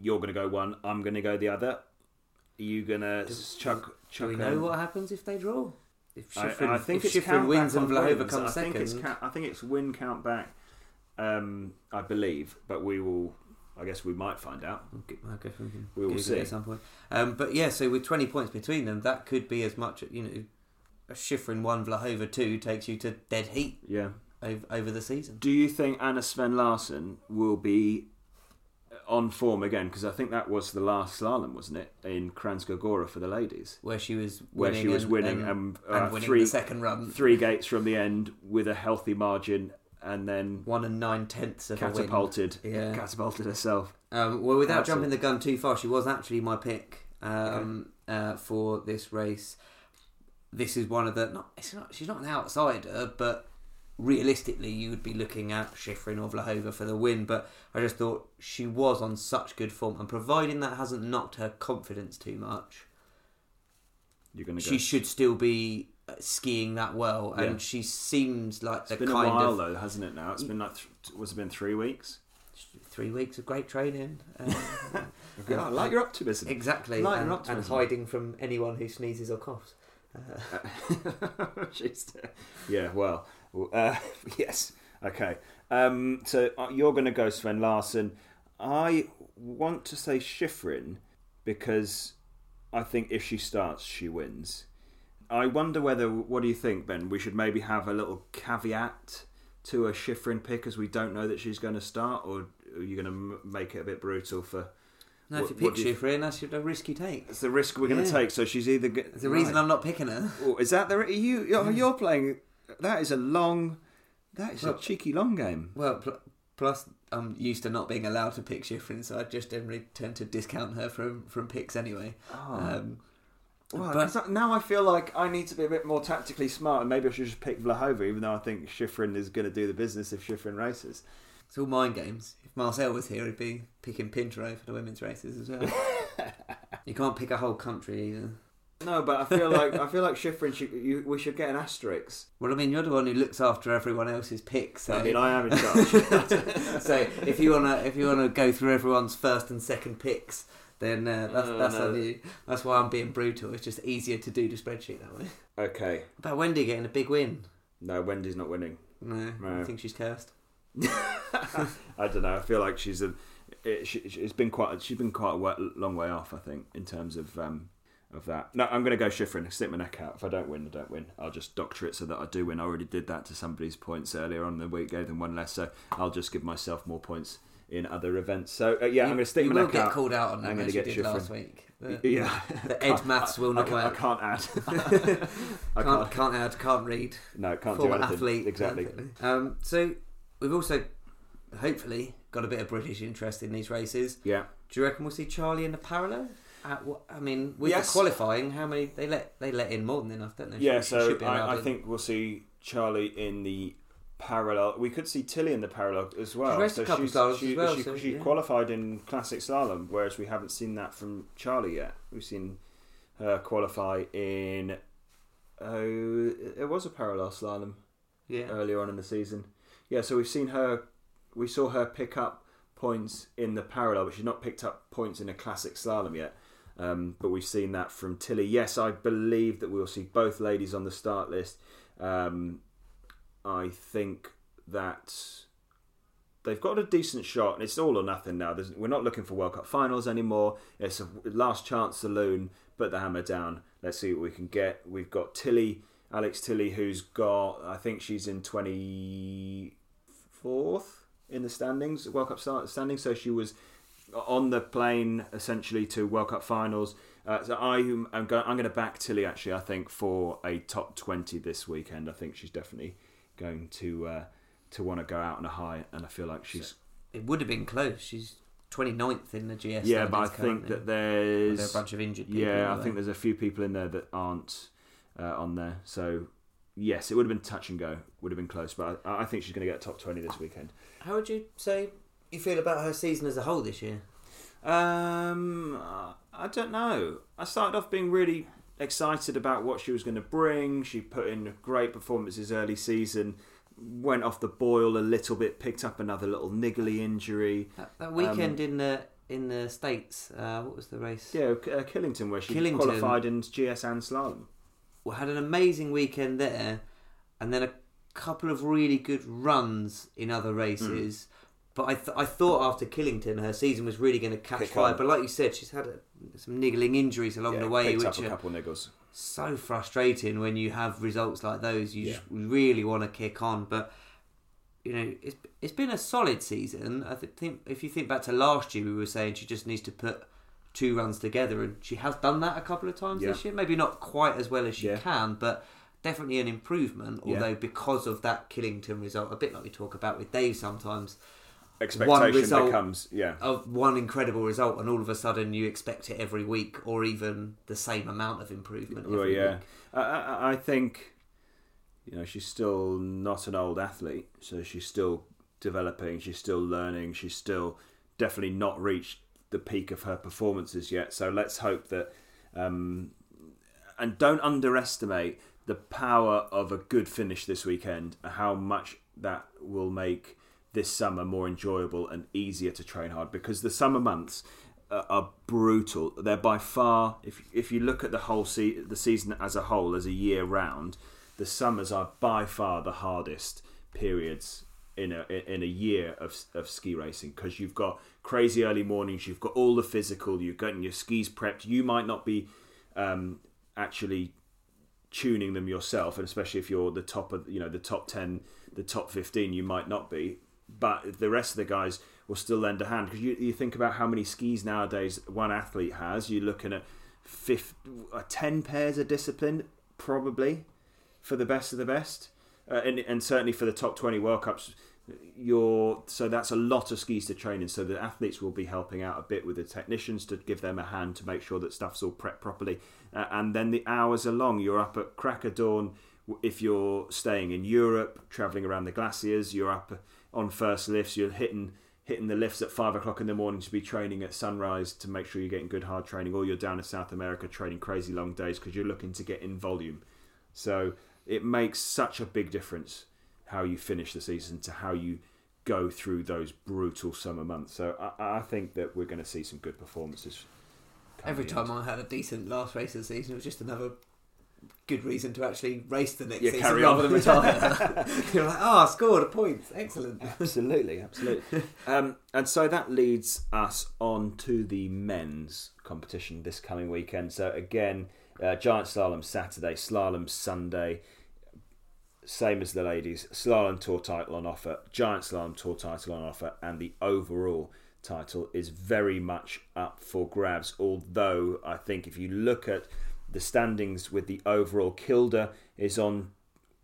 you're going to go one, I'm going to go the other. Are you going to Do- chuck Do chuck? we know what happens if they draw? If I, Shiffrin, I think if it's Shiffrin wins and Vlhova comes I think it's second, count, I think it's win count back. Um, I believe, but we will. I guess we might find out. I'll get- I'll go from him. We will Google see. at some point. Um, but yeah, so with 20 points between them, that could be as much. You know, Shiffrin one, Vlhova two takes you to dead heat Yeah. over, over the season. Do you think Anna Swenn-Larsson will be on form again because I think that was the last slalom, wasn't it, in Kranjska Gora for the ladies, where she was where winning she was and, winning and, and, uh, and winning three the second run, three gates from the end with a healthy margin, and then one and nine tenths of catapulted, a win. Yeah, catapulted herself. Um, well, without Absolutely. jumping the gun too far, she was actually my pick um, uh, for this race. This is one of the not, it's not. She's not an outsider, but realistically, you would be looking at Shiffrin or Vlhova for the win. But I just thought she was on such good form, and providing that hasn't knocked her confidence too much, You're to go. she should still be uh, skiing that well. And Yeah. she seems like it's the been a kind while of though, hasn't it? Now it's been like th- was it been three weeks? three weeks of great training. Um, [laughs] Okay. I like your optimism. Exactly, Light and, and and hiding from anyone who sneezes or coughs. Uh, [laughs] yeah, well, uh, [laughs] yes. Okay. Um, so uh, you're going to go Swenn-Larsson. I want to say Shiffrin because I think if she starts, she wins. I wonder whether, what do you think, Ben? We should maybe have a little caveat to a Shiffrin pick as we don't know that she's going to start, or are you going to make it a bit brutal for. No, if you pick Shiffrin, that's a risk you take. It's the risk we're going to Yeah. take. So she's either. A reason I'm not picking her. Oh, is that the you? You're, you're playing. That is a long. That is Well- a cheeky long game. Well, pl- plus I'm used to not being allowed to pick Shiffrin, so I just generally tend to discount her from from picks anyway. Um, Well, but- now I feel like I need to be a bit more tactically smart, and maybe I should just pick Vlhova, even though I think Shiffrin is going to do the business if Shiffrin races. It's all mind games. If Marcel was here, he'd be picking Pinturault for the women's races as well. [laughs] you can't pick a whole country either. No, but I feel like I [laughs] feel like Shiffrin. Should, you, we should get an asterisk. Well, I mean, you're the one who looks after everyone else's picks. So, I mean, I am in charge. so if you wanna if you wanna go through everyone's first and second picks, then uh, that's Oh, that's no. on you. That's why I'm being brutal. It's just easier to do the spreadsheet that way. okay. About Wendy getting a big win. No, Wendy's not winning. No, No. I think she's cursed. [laughs] I don't know. I feel like she's a. It, she, it's been quite. She's been quite a long way off. I think in terms of um, of that. No, I'm going to go Shiffrin. Stick my neck out. If I don't win, I don't win. I'll just doctor it so that I do win. I already did that to somebody's points earlier on the week. Gave them one less, so I'll just give myself more points in other events. So uh, yeah, I'm going to stick my neck. you my will get out. called out on that I'm gonna you get Shiffrin. last week. The, [laughs] Yeah, the Ed maths will not I, work. can't, [laughs] I can't add. I Can't, can't. add, can't read. No, can't do anything. athlete. Exactly. Um, so we've also, hopefully, got a bit of British interest in these races. Yeah. Do you reckon we'll see Charlie in the parallel? At what, I mean, with Yes. the qualifying, how many they let they let in more than enough, don't they? Yeah, She- she so allowed I, I think we'll see Charlie in the parallel. We could see Tilley in the parallel as well. Raced so a couple she's, slaloms she, as well, She, so, she yeah. qualified in classic slalom, whereas we haven't seen that from Charlie yet. We've seen her qualify in. Oh, it was a parallel slalom yeah. earlier on in the season. Yeah, so we've seen her. We saw her pick up points in the parallel, but she's not picked up points in a classic slalom yet. Um, but we've seen that from Tilley. Yes, I believe that we'll see both ladies on the start list. Um, I think that they've got a decent shot, and it's all or nothing now. There's, we're not looking for World Cup finals anymore. It's a last chance saloon. Put the hammer down. Let's see what we can get. We've got Tilley, Alex Tilley, who's got. I think she's in twenty fourth in the standings, World Cup standings. So she was on the plane essentially to World Cup finals. Uh, so I am I'm going, I'm going to back Tilley actually. I think for a top twenty this weekend. I think she's definitely going to uh, to want to go out on a high, and I feel like she's It would have been close. She's 29th in the GS. yeah. But I think currently. that Well, there are a bunch of injured people. yeah, I think there's a few people in there that aren't uh, on there. So yes, it would have been touch and go. Would have been close, but I, I think she's going to get top twenty this weekend. How would you say you feel about her season as a whole this year? Um, I don't know. I started off being really excited about what she was going to bring. She put in great performances early season. Went off the boil a little bit. Picked up another little niggly injury. That, that weekend in the in the states, uh, what was the race? Yeah, uh, Killington, where she Killington. qualified in GS and slalom. Had an amazing weekend there, and then a couple of really good runs in other races. But I, th- I thought after Killington, her season was really going to catch Kick fire. on. But like you said, she's had a, some niggling injuries along Yeah, the way, which are niggles. so frustrating when you have results like those. You Yeah. really want to kick on, but you know, it's it's been a solid season. I th- think if you think back to last year, we were saying she just needs to put two runs together, and she has done that a couple of times Yeah. this year. Maybe not quite as well as she Yeah. can, but definitely an improvement. Yeah. Although because of that Killington result, a bit like we talk about with Dave sometimes, Expectation result- becomes yeah. of one incredible result, and all of a sudden you expect it every week, or even the same amount of improvement. Every Well, yeah. I, I think you know she's still not an old athlete, so she's still developing. She's still learning. She's still definitely not reached the peak of her performances yet. So let's hope that, um, and don't underestimate the power of a good finish this weekend. How much that will make this summer more enjoyable and easier to train hard because the summer months uh, are brutal. They're by far, if if you look at the whole se- the season as a whole, as a year round, the summers are by far the hardest periods in a in a year of of ski racing because you've got crazy early mornings, you've got all the physical, you've got your skis prepped. You might not be um, actually tuning them yourself, and especially if you're the top of you know the top ten, the top fifteen, you might not be. But the rest of the guys will still lend a hand because you, you think about how many skis nowadays one athlete has. You're looking at fifth, uh, ten pairs of discipline probably for the best of the best, uh, and and certainly for the top twenty World Cups. You're so that's a lot of skis to train in. So the athletes will be helping out a bit with the technicians to give them a hand to make sure that stuff's all prepped properly. Uh, and then the hours are long. You're up at crack of dawn if you're staying in Europe, traveling around the glaciers. You're up on first lifts. You're hitting hitting the lifts at five o'clock in the morning to be training at sunrise to make sure you're getting good hard training. Or you're down in South America training crazy long days because you're looking to get in volume. So it makes such a big difference how you finish the season to how you go through those brutal summer months. So I, I think that we're going to see some good performances. Every time. I had a decent last race of the season, it was just another good reason to actually race the next Yeah, season rather than retire. [laughs] [laughs] You're like, oh, I scored a point. Excellent. absolutely, absolutely. [laughs] um, and so that leads us on to the men's competition this coming weekend. So again, uh, giant slalom Saturday, slalom Sunday. Same as the ladies, slalom tour title on offer, giant slalom tour title on offer, and the overall title is very much up for grabs. Although I think if you look at the standings with the overall, Kilde is on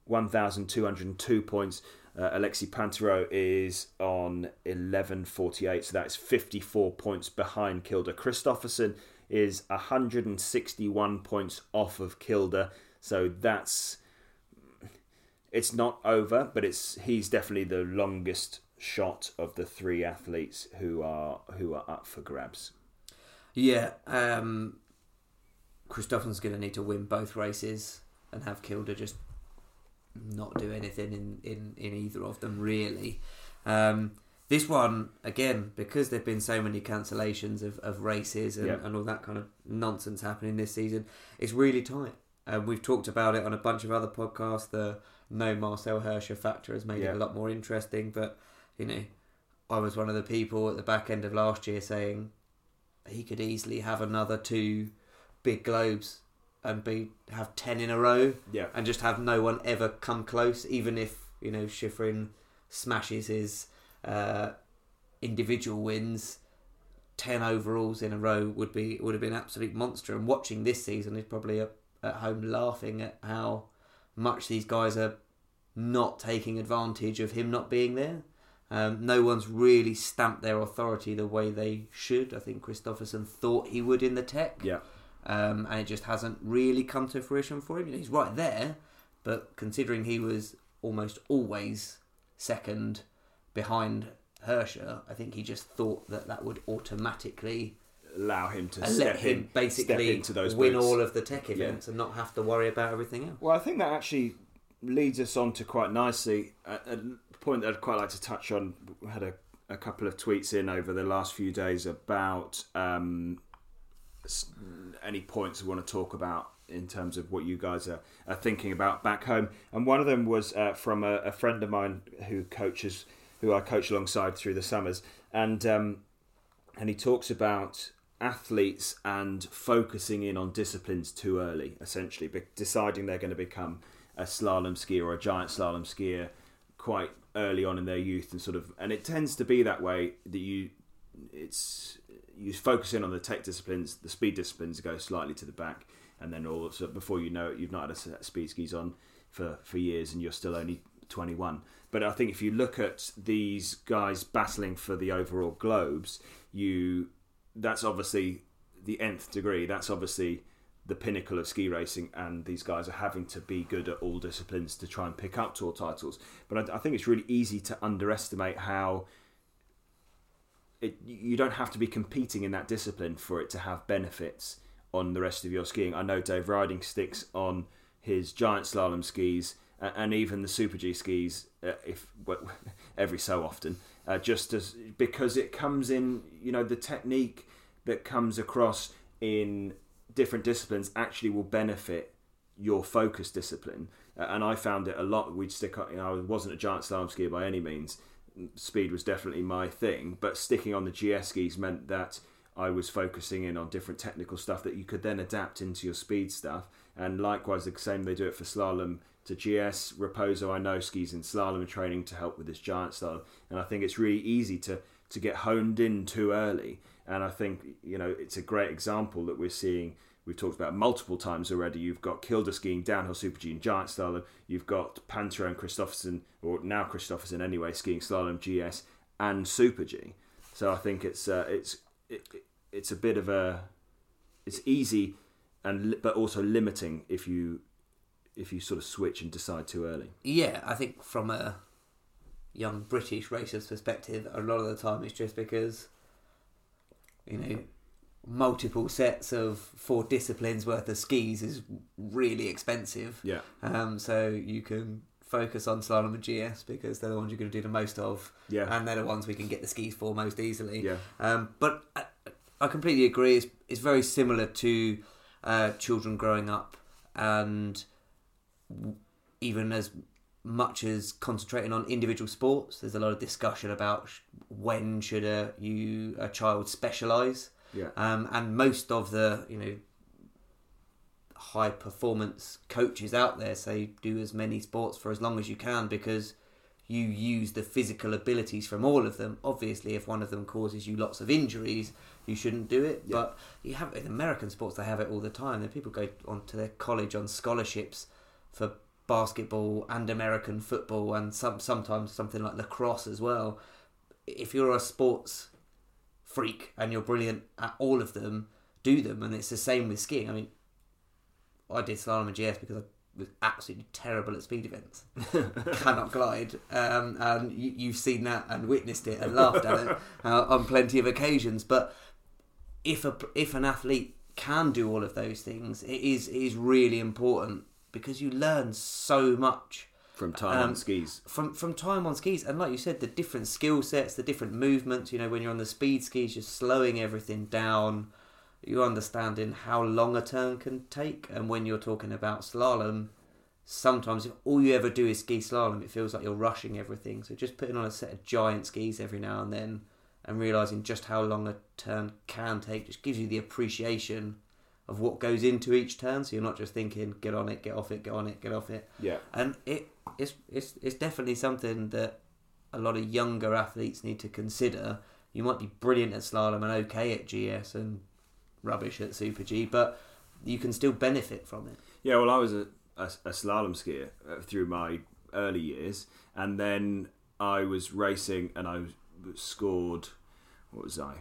1,202 points. Uh, Alexi Pinturault is on 1148, so that's 54 points behind Kilde. Kristoffersen is 161 points off of Kilde, so that's it's not over, but it's he's definitely the longest shot of the three athletes who are who are up for grabs. Yeah, um, Kristoffersen's going to need to win both races and have Kilde just not do anything in, in, in either of them, really. Um, this one, again, because there have been so many cancellations of, of races and, Yeah. and all that kind of nonsense happening this season, it's really tight. Um, we've talked about it on a bunch of other podcasts. The no Marcel Hirscher factor has made Yeah. it a lot more interesting, but, you know, I was one of the people at the back end of last year saying he could easily have another two big globes and be have ten in a row Yeah, and just have no one ever come close, even if you know Shiffrin smashes his uh, individual wins. Ten overalls in a row would be would have been an absolute monster. And watching this season is probably at, at home laughing at how much these guys are not taking advantage of him not being there. Um, no one's really stamped their authority the way they should. I think Kristoffersen thought he would in the tech yeah, um, and it just hasn't really come to fruition for him. You know, he's right there, but considering he was almost always second behind Hirscher, I think he just thought that that would automatically allow him to let step him in, basically step into those win boots. all of the tech events and not have to worry about everything else. Well, I think that actually leads us on to quite nicely a, a point that I'd quite like to touch on. We had a, a couple of tweets in over the last few days about um, any points we want to talk about in terms of what you guys are, are thinking about back home. And one of them was uh, from a, a friend of mine who coaches, who I coach alongside through the summers, and um, and he talks about athletes and focusing in on disciplines too early, essentially, be- deciding they're going to become a slalom skier or a giant slalom skier quite early on in their youth and sort of and it tends to be that way that you it's you focus in on the tech disciplines the speed disciplines go slightly to the back and then all so before you know it you've not had a set speed skis on for for years and you're still only 21 but i think if you look at these guys battling for the overall globes you that's obviously the nth degree that's obviously the pinnacle of ski racing, and these guys are having to be good at all disciplines to try and pick up tour titles. But I, I think it's really easy to underestimate how it, you don't have to be competing in that discipline for it to have benefits on the rest of your skiing. I know Dave Ryding sticks on his giant slalom skis and even the Super G skis, uh, if [laughs] every so often, uh, just as because it comes in, you know, the technique that comes across in different disciplines actually will benefit your focus discipline. Uh, and I found it a lot. We'd stick. You know, I wasn't a giant slalom skier by any means. Speed was definitely my thing, but sticking on the GS skis meant that I was focusing in on different technical stuff that you could then adapt into your speed stuff. And likewise, the same they do it for slalom to GS. Raposo, I know skis in slalom training to help with this giant slalom, and I think it's really easy to to get honed in too early. And I think you know it's a great example that we're seeing. We've talked about multiple times already. You've got Kilde skiing, downhill super G, and giant slalom. You've got Pinturault and Kristoffersen, or now Kristoffersen anyway, skiing slalom, GS, and super G. So I think it's uh, it's it, it's a bit of a it's easy and but also limiting if you if you sort of switch and decide too early. Yeah, I think from a young British racer's perspective, a lot of the time it's just because you know multiple sets of four disciplines worth of skis is really expensive. Yeah. Um, so you can focus on slalom and GS because they're the ones you're going to do the most of. Yeah. And they're the ones we can get the skis for most easily. Yeah. Um, but I, I completely agree. It's, it's very similar to uh, children growing up and even as much as concentrating on individual sports, there's a lot of discussion about when should a you a child specialize. Yeah. Um, and most of the you know high performance coaches out there say do as many sports for as long as you can because you use the physical abilities from all of them. Obviously, if one of them causes you lots of injuries, you shouldn't do it. Yeah. But you have in American sports, they have it all the time. And people go on to their college on scholarships for basketball and American football, and some sometimes something like lacrosse as well. If you're a sports freak and you're brilliant at all of them, do them. And it's the same with skiing. I mean, I did slalom and GS because I was absolutely terrible at speed events. [laughs] Cannot glide. Um, and you, you've seen that and witnessed it and laughed at it [laughs] uh, on plenty of occasions. But if a if an athlete can do all of those things, it is it is really important because you learn so much From time Um, on skis. from from time on skis. And like you said the different skill sets the different movements you know when you're on the speed skis you're slowing everything down. You're understanding how long a turn can take. And when you're talking about slalom sometimes if all you ever do is ski slalom it feels like you're rushing everything. So just putting on a set of giant skis every now and then and realizing just how long a turn can take just gives you the appreciation of what goes into each turn so you're not just thinking get on it get off it get on it get off it Yeah. and it it's it's it's definitely something that a lot of younger athletes need to consider. You might be brilliant at slalom and okay at GS and rubbish at Super G, but you can still benefit from it. Yeah, well, I was a, a, a slalom skier uh, through my early years, and then I was racing, and I scored. What was I?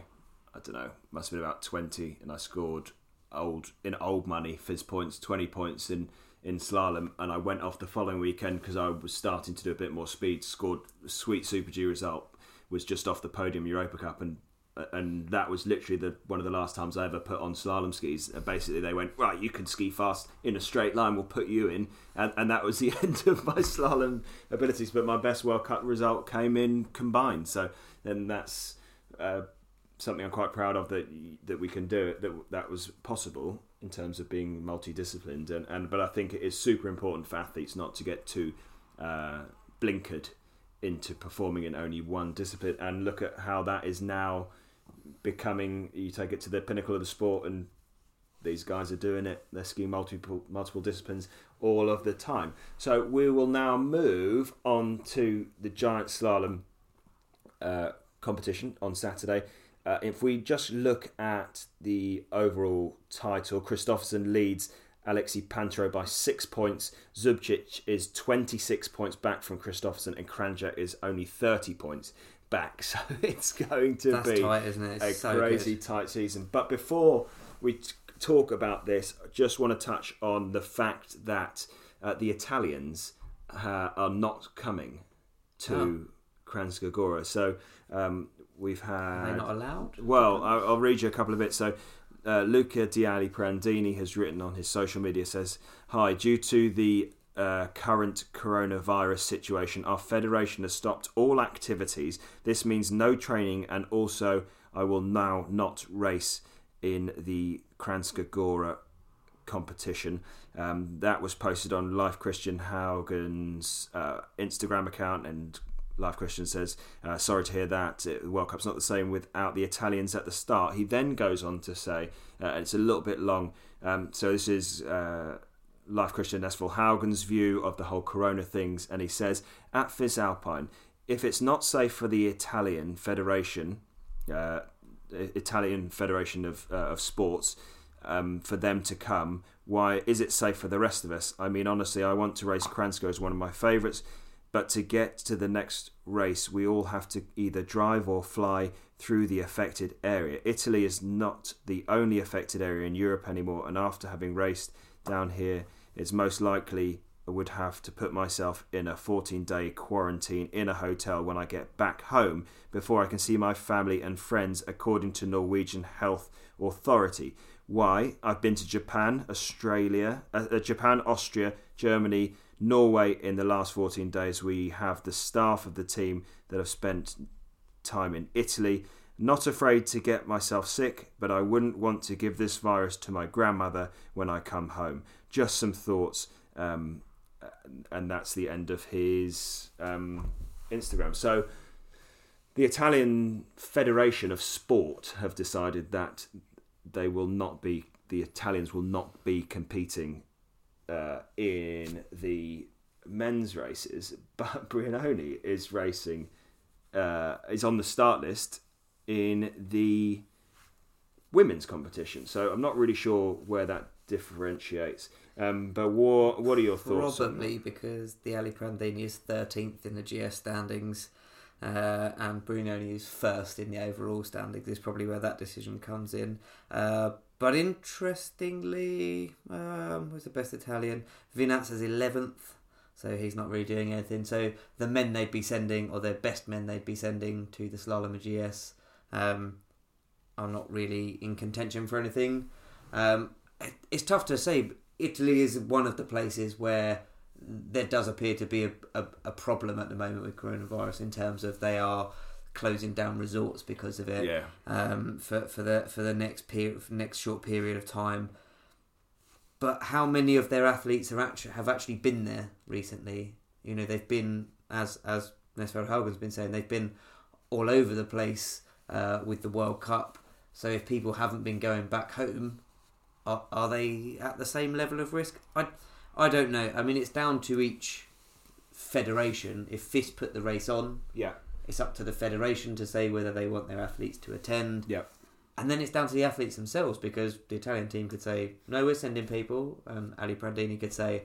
I don't know. Must have been about twenty, and I scored old in old money FIS points, twenty points in in slalom, and I went off the following weekend because I was starting to do a bit more speed. Scored sweet Super G result. Was just off the podium Europa Cup and and that was literally the one of the last times I ever put on slalom skis. Basically, they went right. You can ski fast in a straight line. We'll put you in, and, and that was the [laughs] end of my slalom abilities. But my best World Cup result came in combined. So then that's uh, something I'm quite proud of that that we can do it. That that was possible in terms of being multidisciplined. And, and but I think it is super important for athletes not to get too uh, blinkered into performing in only one discipline and look at how that is now becoming you take it to the pinnacle of the sport and these guys are doing it. They're skiing multiple multiple disciplines all of the time. So we will now move on to the giant slalom uh, competition on Saturday. Uh, if we just look at the overall title, Kristoffersen leads Alexei Pinturault by six points. Zubcic is 26 points back from Kristoffersen, and Kranjec is only 30 points back. [laughs] So it's going to That's be tight, isn't it? It's a so crazy good. tight season. But before we t- talk about this, I just want to touch on the fact that uh, the Italians uh, are not coming to Kranjska Gora. So um, we've Are had they not allowed? well, I'll, I'll read you a couple of bits. So, uh, Luca De Aliprandini has written on his social media says, "Hi, due to the uh, current coronavirus situation, our federation has stopped all activities. This means no training, and also I will now not race in the Kranjska Gora competition. Um, that was posted on Leif Kristian Haugen's uh, Instagram account, and Leif Kristian says, uh, "Sorry to hear that. Uh, The World Cup's not the same without the Italians at the start." He then goes on to say, uh, and it's a little bit long. Um, so this is. Uh, Leif Kristian Nesville Haugen's view of the whole Corona things, and he says at FIS Alpine, if it's not safe for the Italian Federation, uh, Italian Federation of uh, of Sports, um, for them to come, why is it safe for the rest of us? I mean, honestly, I want to race Kranjska as one of my favourites, but to get to the next race, we all have to either drive or fly through the affected area. Italy is not the only affected area in Europe anymore, and after having raced down here, it's most likely I would have to put myself in a 14 day quarantine in a hotel when I get back home before I can see my family and friends, according to Norwegian Health Authority. Why? I've been to Japan, Australia, uh, uh, Japan, Austria, Germany, Norway in the last 14 days. We have the staff of the team that have spent time in Italy. Not afraid to get myself sick, but I wouldn't want to give this virus to my grandmother when I come home. Just some thoughts. Um, and that's the end of his um, Instagram. So, the Italian Federation of Sport have decided that they will not be, the Italians will not be competing uh, in the men's races, [laughs] but Brignone is racing, uh, is on the start list in the women's competition. So I'm not really sure where that differentiates. Um, but what what are your thoughts? Probably because De Aliprandini is 13th in the GS standings uh, and Brignone is first in the overall standings. Is probably where that decision comes in. Uh, but interestingly, um, who's the best Italian? Vinatzer is 11th, so he's not really doing anything. So the men they'd be sending, or their best men they'd be sending to the Slalom GS, um, are not really in contention for anything. Um, it's tough to say. Italy is one of the places where there does appear to be a, a, a problem at the moment with coronavirus in terms of they are closing down resorts because of it Yeah, um, for for the for the next period next short period of time. But how many of their athletes are actually have actually been there recently? You know, they've been as as Nestvold-Haugen's been saying, they've been all over the place uh, with the World Cup. So if people haven't been going back home, are, are they at the same level of risk? I I don't know. I mean, it's down to each federation. If FIS put the race on, yeah, it's up to the federation to say whether they want their athletes to attend. yeah, And then it's down to the athletes themselves because the Italian team could say, no, we're sending people. And Aliprandini could say,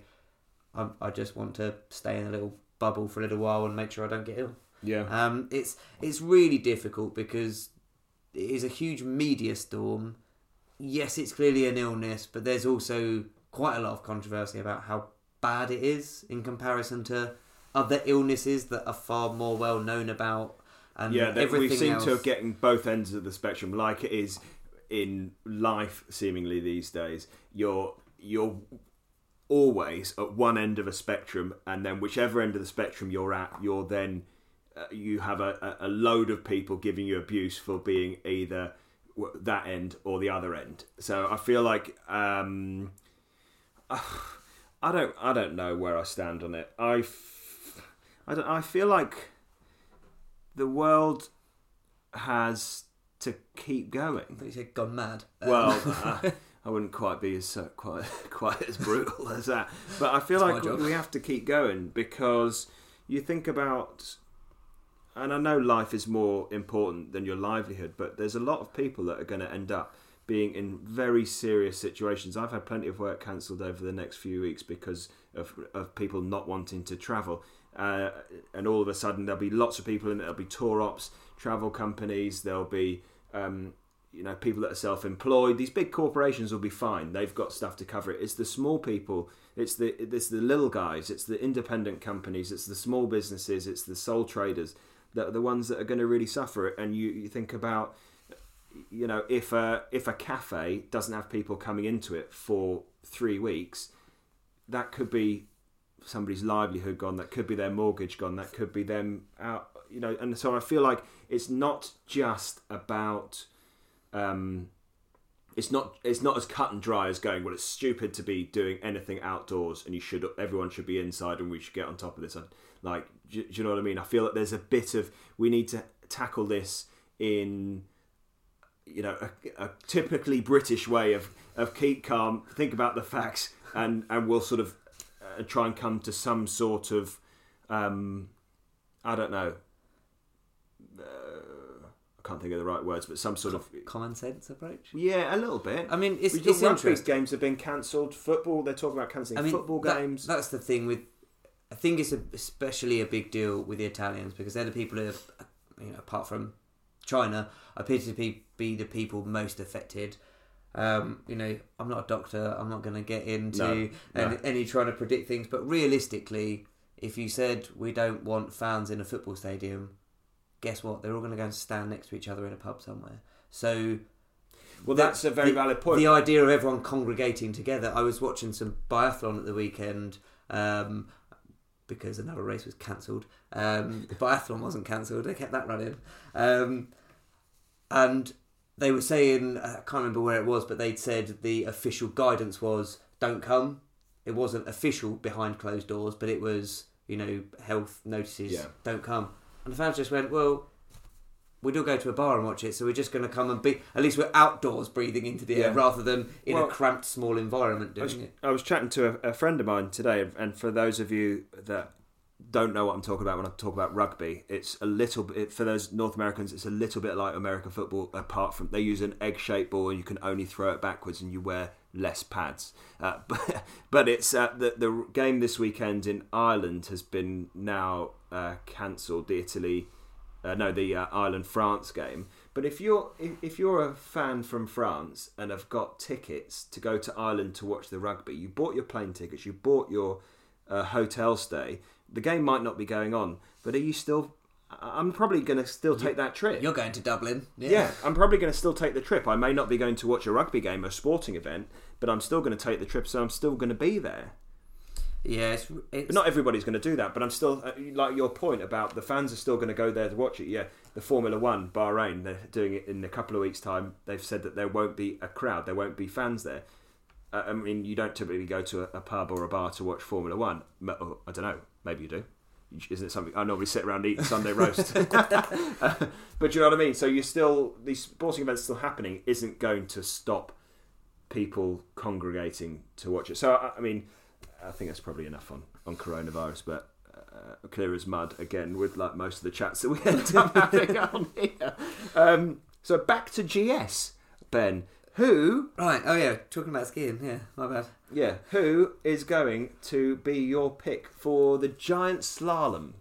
I, I just want to stay in a little bubble for a little while and make sure I don't get ill. yeah. Um, it's it's really difficult because it is a huge media storm. Yes, it's clearly an illness, but there's also quite a lot of controversy about how bad it is in comparison to other illnesses that are far more well known about. And yeah, everything we seem else. to have getting both ends of the spectrum, like it is in life. Seemingly these days, you're you're always at one end of a spectrum, and then whichever end of the spectrum you're at, you're then uh, you have a, a a load of people giving you abuse for being either that end or the other end. So I feel like um, [sighs] I don't I don't know where I stand on it. I f- I don't I feel like the world has to keep going. You said gone mad. Um, Well, [laughs] uh, I wouldn't quite be as uh, quite [laughs] quite as brutal [laughs] as that. But I feel like we have to keep going because you think about, and I know life is more important than your livelihood, but there's a lot of people that are going to end up being in very serious situations. I've had plenty of work cancelled over the next few weeks because of of people not wanting to travel. Uh, and all of a sudden, there'll be lots of people in it. There'll be tour ops, travel companies. There'll be um, you know people that are self-employed. These big corporations will be fine. They've got stuff to cover it. It's the small people. It's the it's the little guys. It's the independent companies. It's the small businesses. It's the sole traders that are the ones that are going to really suffer it. And you, you think about you know if a if a cafe doesn't have people coming into it for 3 weeks that could be somebody's livelihood gone that could be their mortgage gone that could be them out you know and so i feel like it's not just about um, it's not it's not as cut and dry as going well it's stupid to be doing anything outdoors and you should everyone should be inside and we should get on top of this. Like do, do you know what i mean? I feel like there's a bit of we need to tackle this in you know a, a typically british way of of keep calm think about the facts and and we'll sort of uh, try and come to some sort of um i don't know uh, I can't think of the right words, but some sort of Common sense approach. yeah, a little bit. I mean, it's, We it's rugby interesting. games have been cancelled. Football, they're talking about cancelling I mean, football that- games. That's the thing with. I think it's a, especially a big deal with the Italians because they're the people who, are, you know, apart from China, appear to be, be the people most affected. Um, you know, I'm not a doctor. I'm not going to get into No, no. Any, any trying to predict things. But realistically, if you said we don't want fans in a football stadium, guess what? They're all going to go and stand next to each other in a pub somewhere. So well, that's a very the- valid point. The idea of everyone congregating together. I was watching some biathlon at the weekend um, because another race was cancelled. Um, the biathlon wasn't cancelled; they kept that running. Um, and they were saying, I can't remember where it was, but they'd said the official guidance was don't come. It wasn't official behind closed doors, but it was you know health notices Yeah. don't come. And the fans just went, well. We'd all go to a bar and watch it, so we're just going to come and be. At least we're outdoors, breathing into the air, rather than in Well, a cramped, small environment I was, doing it. I was chatting to a, a friend of mine today, and for those of you that don't know what I'm talking about when I talk about rugby, it's a little bit for those North Americans. It's a little bit like American football, apart from they use an egg-shaped ball and you can only throw it backwards, and you wear less pads. Uh, [laughs] but but it's uh, the the game this weekend in Ireland has been now uh, cancelled. The Italy. Uh, no, the uh, Ireland France game. But if you're if, you're a fan from France and have got tickets to go to Ireland to watch the rugby, you bought your plane tickets, you bought your uh, hotel stay. The game might not be going on, but are you still? I'm probably going to still take that trip. You're going to Dublin, Yeah, I'm probably going to still take the trip. I may not be going to watch a rugby game or a sporting event, but I'm still going to take the trip, so I'm still going to be there. Yeah, it's, it's But not everybody's going to do that. But I'm still uh, like your point about the fans are still going to go there to watch it. Yeah, the Formula One Bahrain, they're doing it in a couple of weeks' time. They've said that there won't be a crowd, there won't be fans there. Uh, I mean, you don't typically go to a, a pub or a bar to watch Formula One. I don't know. Maybe you do. Isn't it something I normally sit around eating Sunday roast? [laughs] Uh, but you know what I mean. So you're still these sporting events still happening isn't going to stop people congregating to watch it. So I, I mean, I think that's probably enough on on coronavirus, but. Uh, clear as mud again with like most of the chats that we [laughs] end up having [laughs] on here. Um, so back to GS, Ben. Who, right. Oh yeah, talking about skiing. Yeah, my bad. Yeah, who is going to be your pick for the giant slalom?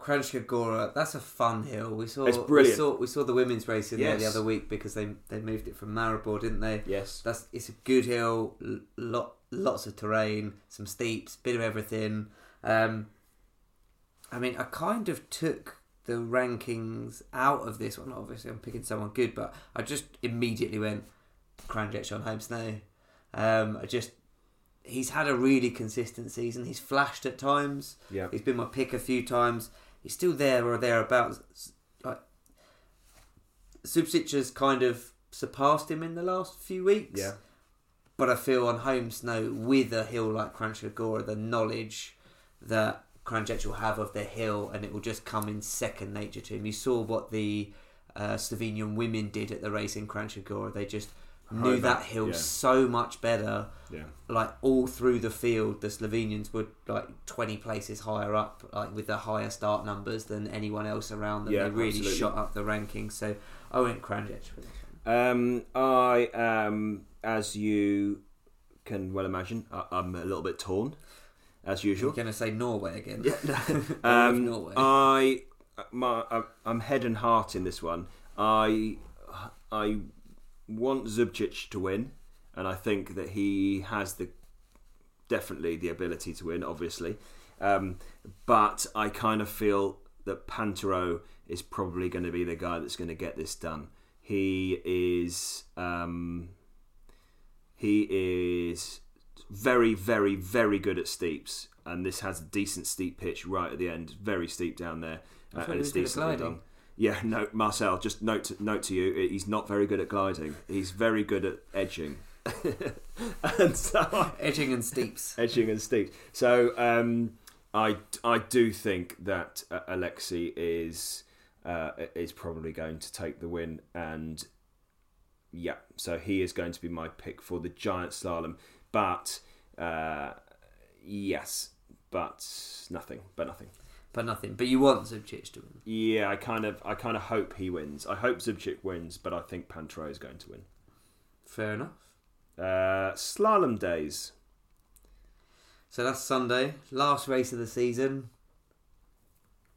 Kranjska Gora. That's a fun hill. We saw. It's brilliant. We saw, we saw the women's race in there the other week because they they moved it from Maribor, didn't they? Yes, That's it's a good hill. l- Lot lots of terrain, some steeps, bit of everything. Um, I mean, I kind of took the rankings out of this one. Obviously, I'm picking someone good, but I just immediately went Kranjec on home snow. Um, I just he's had a really consistent season. He's flashed at times. yeah, He's been my pick a few times. He's still there or thereabouts. Like Zubcic's kind of surpassed him in the last few weeks. yeah. But I feel on home snow with a hill like Kranjska the knowledge that Kranjec will have of the hill and it will just come in second nature to him. You saw what the uh, Slovenian women did at the race in Kranjska They just knew that hill yeah. so much better. Yeah. Like all through the field, the Slovenians were like twenty places higher up, like with the higher start numbers than anyone else around them. Yeah, they really absolutely. shot up the rankings. So I went Kranjec for this one. Um, I am, as you can well imagine, I, I'm a little bit torn, as You're usual. going to say Norway again? [laughs] [laughs] Um, Norway. I, my, I- I'm head and heart in this one. I, I want Zubcic to win, and I think that he has the definitely the ability to win. Obviously, um, but I kind of feel that Pinturault is probably going to be the guy that's going to get this done. He is. Um, he is very, very, very good at steeps, and this has a decent steep pitch right at the end. Very steep down there, uh, and it's decently done. Yeah, no, Marcel. Just note to, note to you, he's not very good at gliding. He's very good at edging, [laughs] and so I- Edging and steeps. [laughs] edging and steep. So um, I I do think that uh, Alexi is uh, is probably going to take the win, and yeah, so he is going to be my pick for the giant slalom. But uh, yes, but nothing, but nothing. But nothing. But you want Zubcic to win. Yeah, I kind of I kind of hope he wins. I hope Zubcic wins, but I think Pinturault is going to win. Fair enough. Uh, slalom days. So that's Sunday, last race of the season.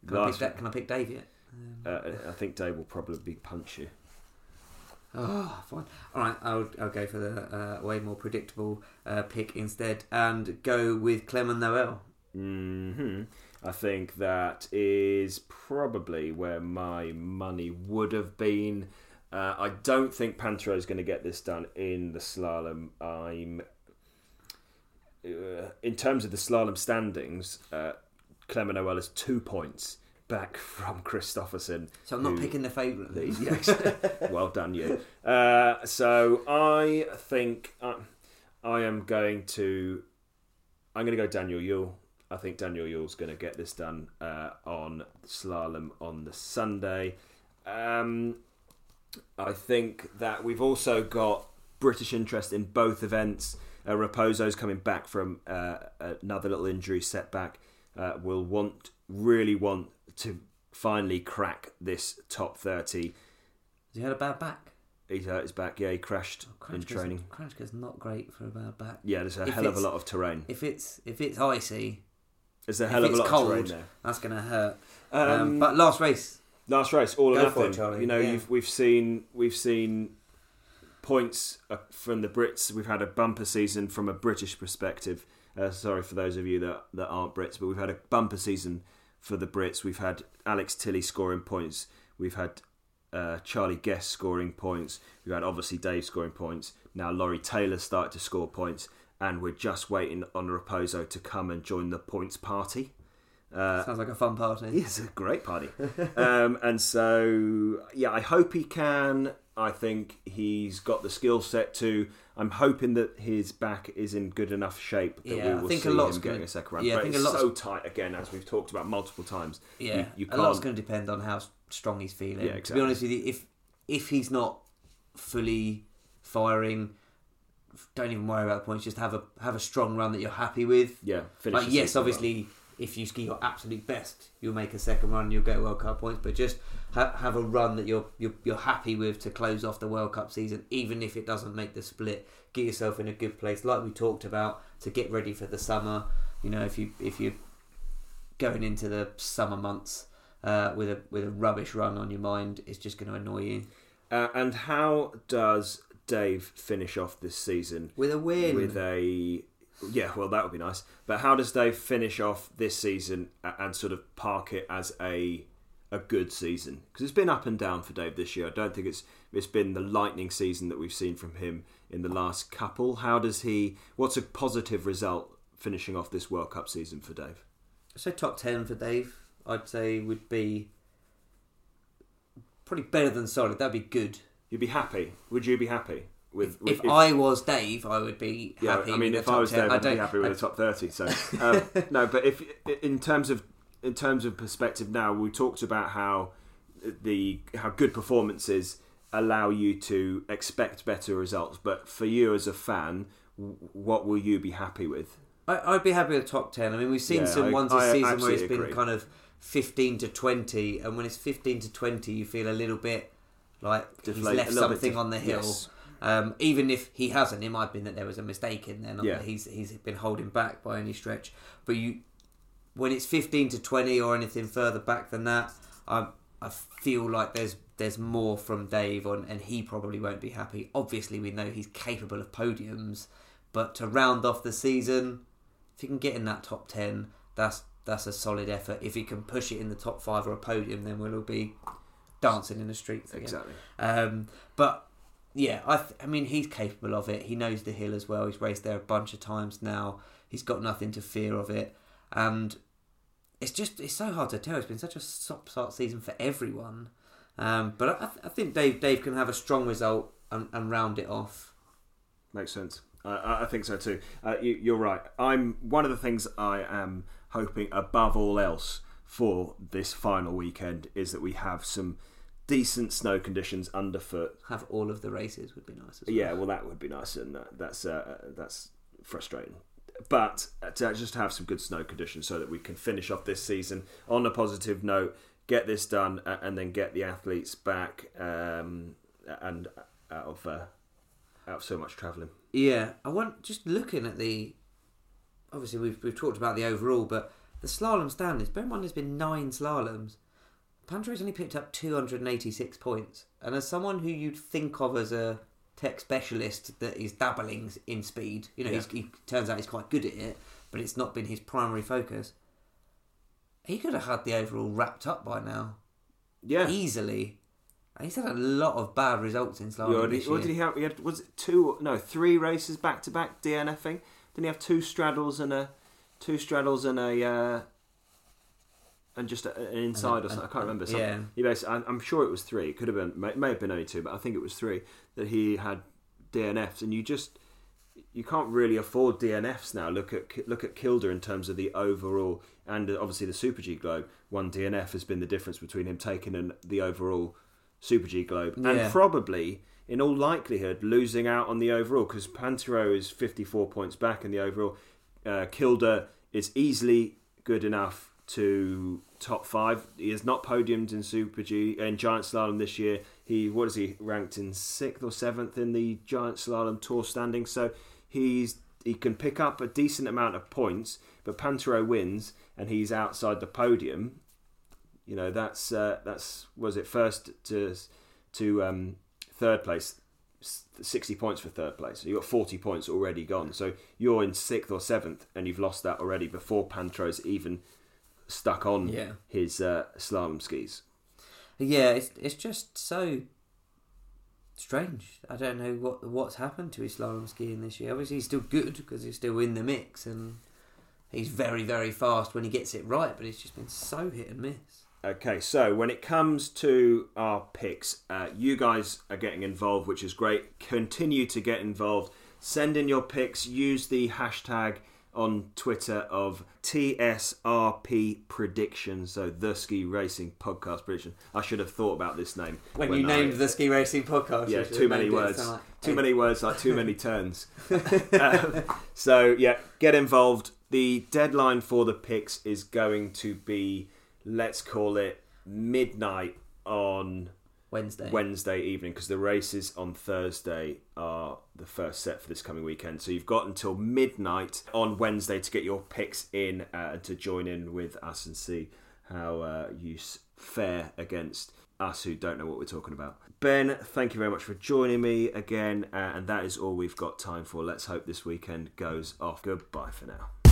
Can, I pick, can I pick Dave yet? Uh, I think Dave will probably punch you. Oh, fine. All right, I'll, I'll go for the uh, way more predictable uh, pick instead and go with Clement Noel. hmm I think that is probably where my money would have been. Uh, I don't think Pinturault is going to get this done in the slalom. I'm uh, in terms of the slalom standings. Uh, Clement Noel is two points back [laughs] from Kristoffersen. So I'm not who- picking the favourite. Of these yes. [laughs] well done, you. Uh, so I think I, I am going to. I'm going to go Daniel Yule. I think Daniel Yule's going to get this done uh, on slalom on the Sunday. Um, I think that we've also got British interest in both events. Uh, Raposo's coming back from uh, another little injury setback. Uh, will want really want to finally crack this top thirty. Has he had a bad back? He's hurt his back. Yeah, he crashed in Kranjska's- training. Kranjska's not great for a bad back. Yeah, there's a If hell of a lot of terrain. If it's if it's icy, There's a if hell of a lot cold, of terrain there. that's going to hurt. Um, Um, but last race, last race, all or Go for it. Charlie. You know, Yeah. you've, we've seen we've seen points uh, from the Brits. We've had a bumper season from a British perspective. Uh, sorry for those of you that that aren't Brits, but we've had a bumper season for the Brits. We've had Alex Tilley scoring points. We've had uh, Charlie Guest scoring points. We've had obviously Dave scoring points. Now Laurie Taylor started to score points, and we're just waiting on Raposo to come and join the points party. Uh, sounds like a fun party. [laughs] it's a great party. um, and so, yeah, I hope he can. I think he's got the skill set to. I'm hoping that his back is in good enough shape that Yeah, we I will think a see lot's him gonna- getting a second round. yeah, I but think a lot's- so tight again, as we've talked about multiple times. Yeah, You- you a lot's going to depend on how strong he's feeling. Yeah, To be honest with you, if if he's not fully firing, don't even worry about the points. Just have a have a strong run that you're happy with. Yeah, finish Like yes, obviously, if you ski your absolute best, you'll make a second run, you'll get World Cup points. But just ha- have a run that you're, you're you're happy with to close off the World Cup season, even if it doesn't make the split. Get yourself in a good place, like we talked about, to get ready for the summer. You know, if you if you going into the summer months uh, with a with a rubbish run on your mind, it's just going to annoy you. Uh, and how does Dave finish off this season With a win, with a? Yeah, well, that would be nice. But how does Dave finish off this season and sort of park it as a a good season? Because it's been up and down for Dave this year. I don't think it's it's been the lightning season that we've seen from him in the last couple. How does he? What's a positive result finishing off this World Cup season for Dave? so top ten for Dave, I'd say would be probably better than solid. That'd be good. You'd be happy. Would you be happy with? with if, I was Dave, I would be Yeah, happy. I mean, if I was 10. there, I I'd be happy with I- the top thirty. So [laughs] um, no, but if in terms of in terms of perspective, now we talked about how the how good performances allow you to expect better results. But for you as a fan, what will you be happy with? I, I'd be happy with top ten. I mean, we've seen Yeah, some I- ones I this season where it's been agree. kind of fifteen to twenty, and when it's fifteen to twenty, you feel a little bit like Deflate- he's left something def- on the hill. yes. Um, even if he hasn't, it might have been that there was a mistake in there. Not Yeah. that he's he's been holding back by any stretch. But you, when it's fifteen to twenty or anything further back than that, I I feel like there's there's more from Dave on, and he probably won't be happy. Obviously, we know he's capable of podiums, but to round off the season, if he can get in that top ten, that's that's a solid effort. If he can push it in the top five or a podium, then we'll all be dancing in the streets again. Exactly. Um, but yeah, I, th- I mean, he's capable of it. He knows the hill as well. He's raced there a bunch of times now. He's got nothing to fear of it, and it's just it's so hard to tell. It's been such a stop start season for everyone. Um, but I, I think Dave Dave can have a strong result and, and round it off. Makes sense. I- I, I think so too. Uh, you, you're right. I'm one of the things I am hoping above all else for this final weekend is that we have some decent snow conditions underfoot. Have all of the races would be nice. As well. Yeah, well, that would be nice, and uh, that's uh, that's frustrating. But uh, to just have some good snow conditions so that we can finish off this season on a positive note, get this done, uh, and then get the athletes back um, and out of uh, out of so much travelling. Yeah, I want just looking at the. Obviously, we've we've talked about the overall, but the slalom standings. Bear in mind, there's been nine slaloms. Pinturault's only picked up 286 points, and as someone who you'd think of as a tech specialist that is dabbling in speed, you know, Yeah. he's, he turns out he's quite good at it, but it's not been his primary focus. He could have had the overall wrapped up by now, Yeah, easily. He's had a lot of bad results in slalom Yeah, did, what did he have? He had was it two? No, three races back to back DNFing. Didn't he have two straddles and a two straddles and a uh, and just a, an inside or something? I can't remember. Something. Yeah. He basically, I, I'm sure it was three. It could have been, may, may have been only two, but I think it was three that he had DNFs. And you just you can't really afford DNFs now. Look at look at Kilde in terms of the overall, and obviously the Super G Globe. One DNF has been the difference between him taking an, the overall Super G Globe Yeah. and probably, in all likelihood, losing out on the overall because Pinturault is 54 points back in the overall. Uh, Kilde is easily good enough to top five. He has not podiumed in Super G in Giant Slalom this year. He what is he ranked in sixth or seventh in the Giant Slalom Tour standing? So he's he can pick up a decent amount of points, but Pinturault wins and he's outside the podium. You know that's uh, that's was it first to to um, third place. 60 points for third place. So you've got 40 points already gone. So you're in sixth or seventh, and you've lost that already before Pinturault's even stuck on Yeah. his uh, slalom skis. Yeah, it's it's just so strange. I don't know what what's happened to his slalom skiing this year. Obviously, he's still good because he's still in the mix and he's very very fast when he gets it right. But it's just been so hit and miss. Okay, so when it comes to our picks, uh, you guys are getting involved, which is great. Continue to get involved. Send in your picks. Use the hashtag on Twitter of TSRP Prediction, so the Ski Racing Podcast Prediction. I should have thought about this name When, you I- named the ski racing podcast, yeah, too many words. like- Too many words, like too many turns. Um, so yeah, get involved. The deadline for the picks is going to be, let's call it midnight on Wednesday. Wednesday evening because the races on Thursday are the first set for this coming weekend. So you've got until midnight on Wednesday to get your picks in uh, and to join in with us and see how uh, you fare against us who don't know what we're talking about. Ben, thank you very much for joining me again, uh, and that is all we've got time for. Let's hope this weekend goes off. Goodbye for now.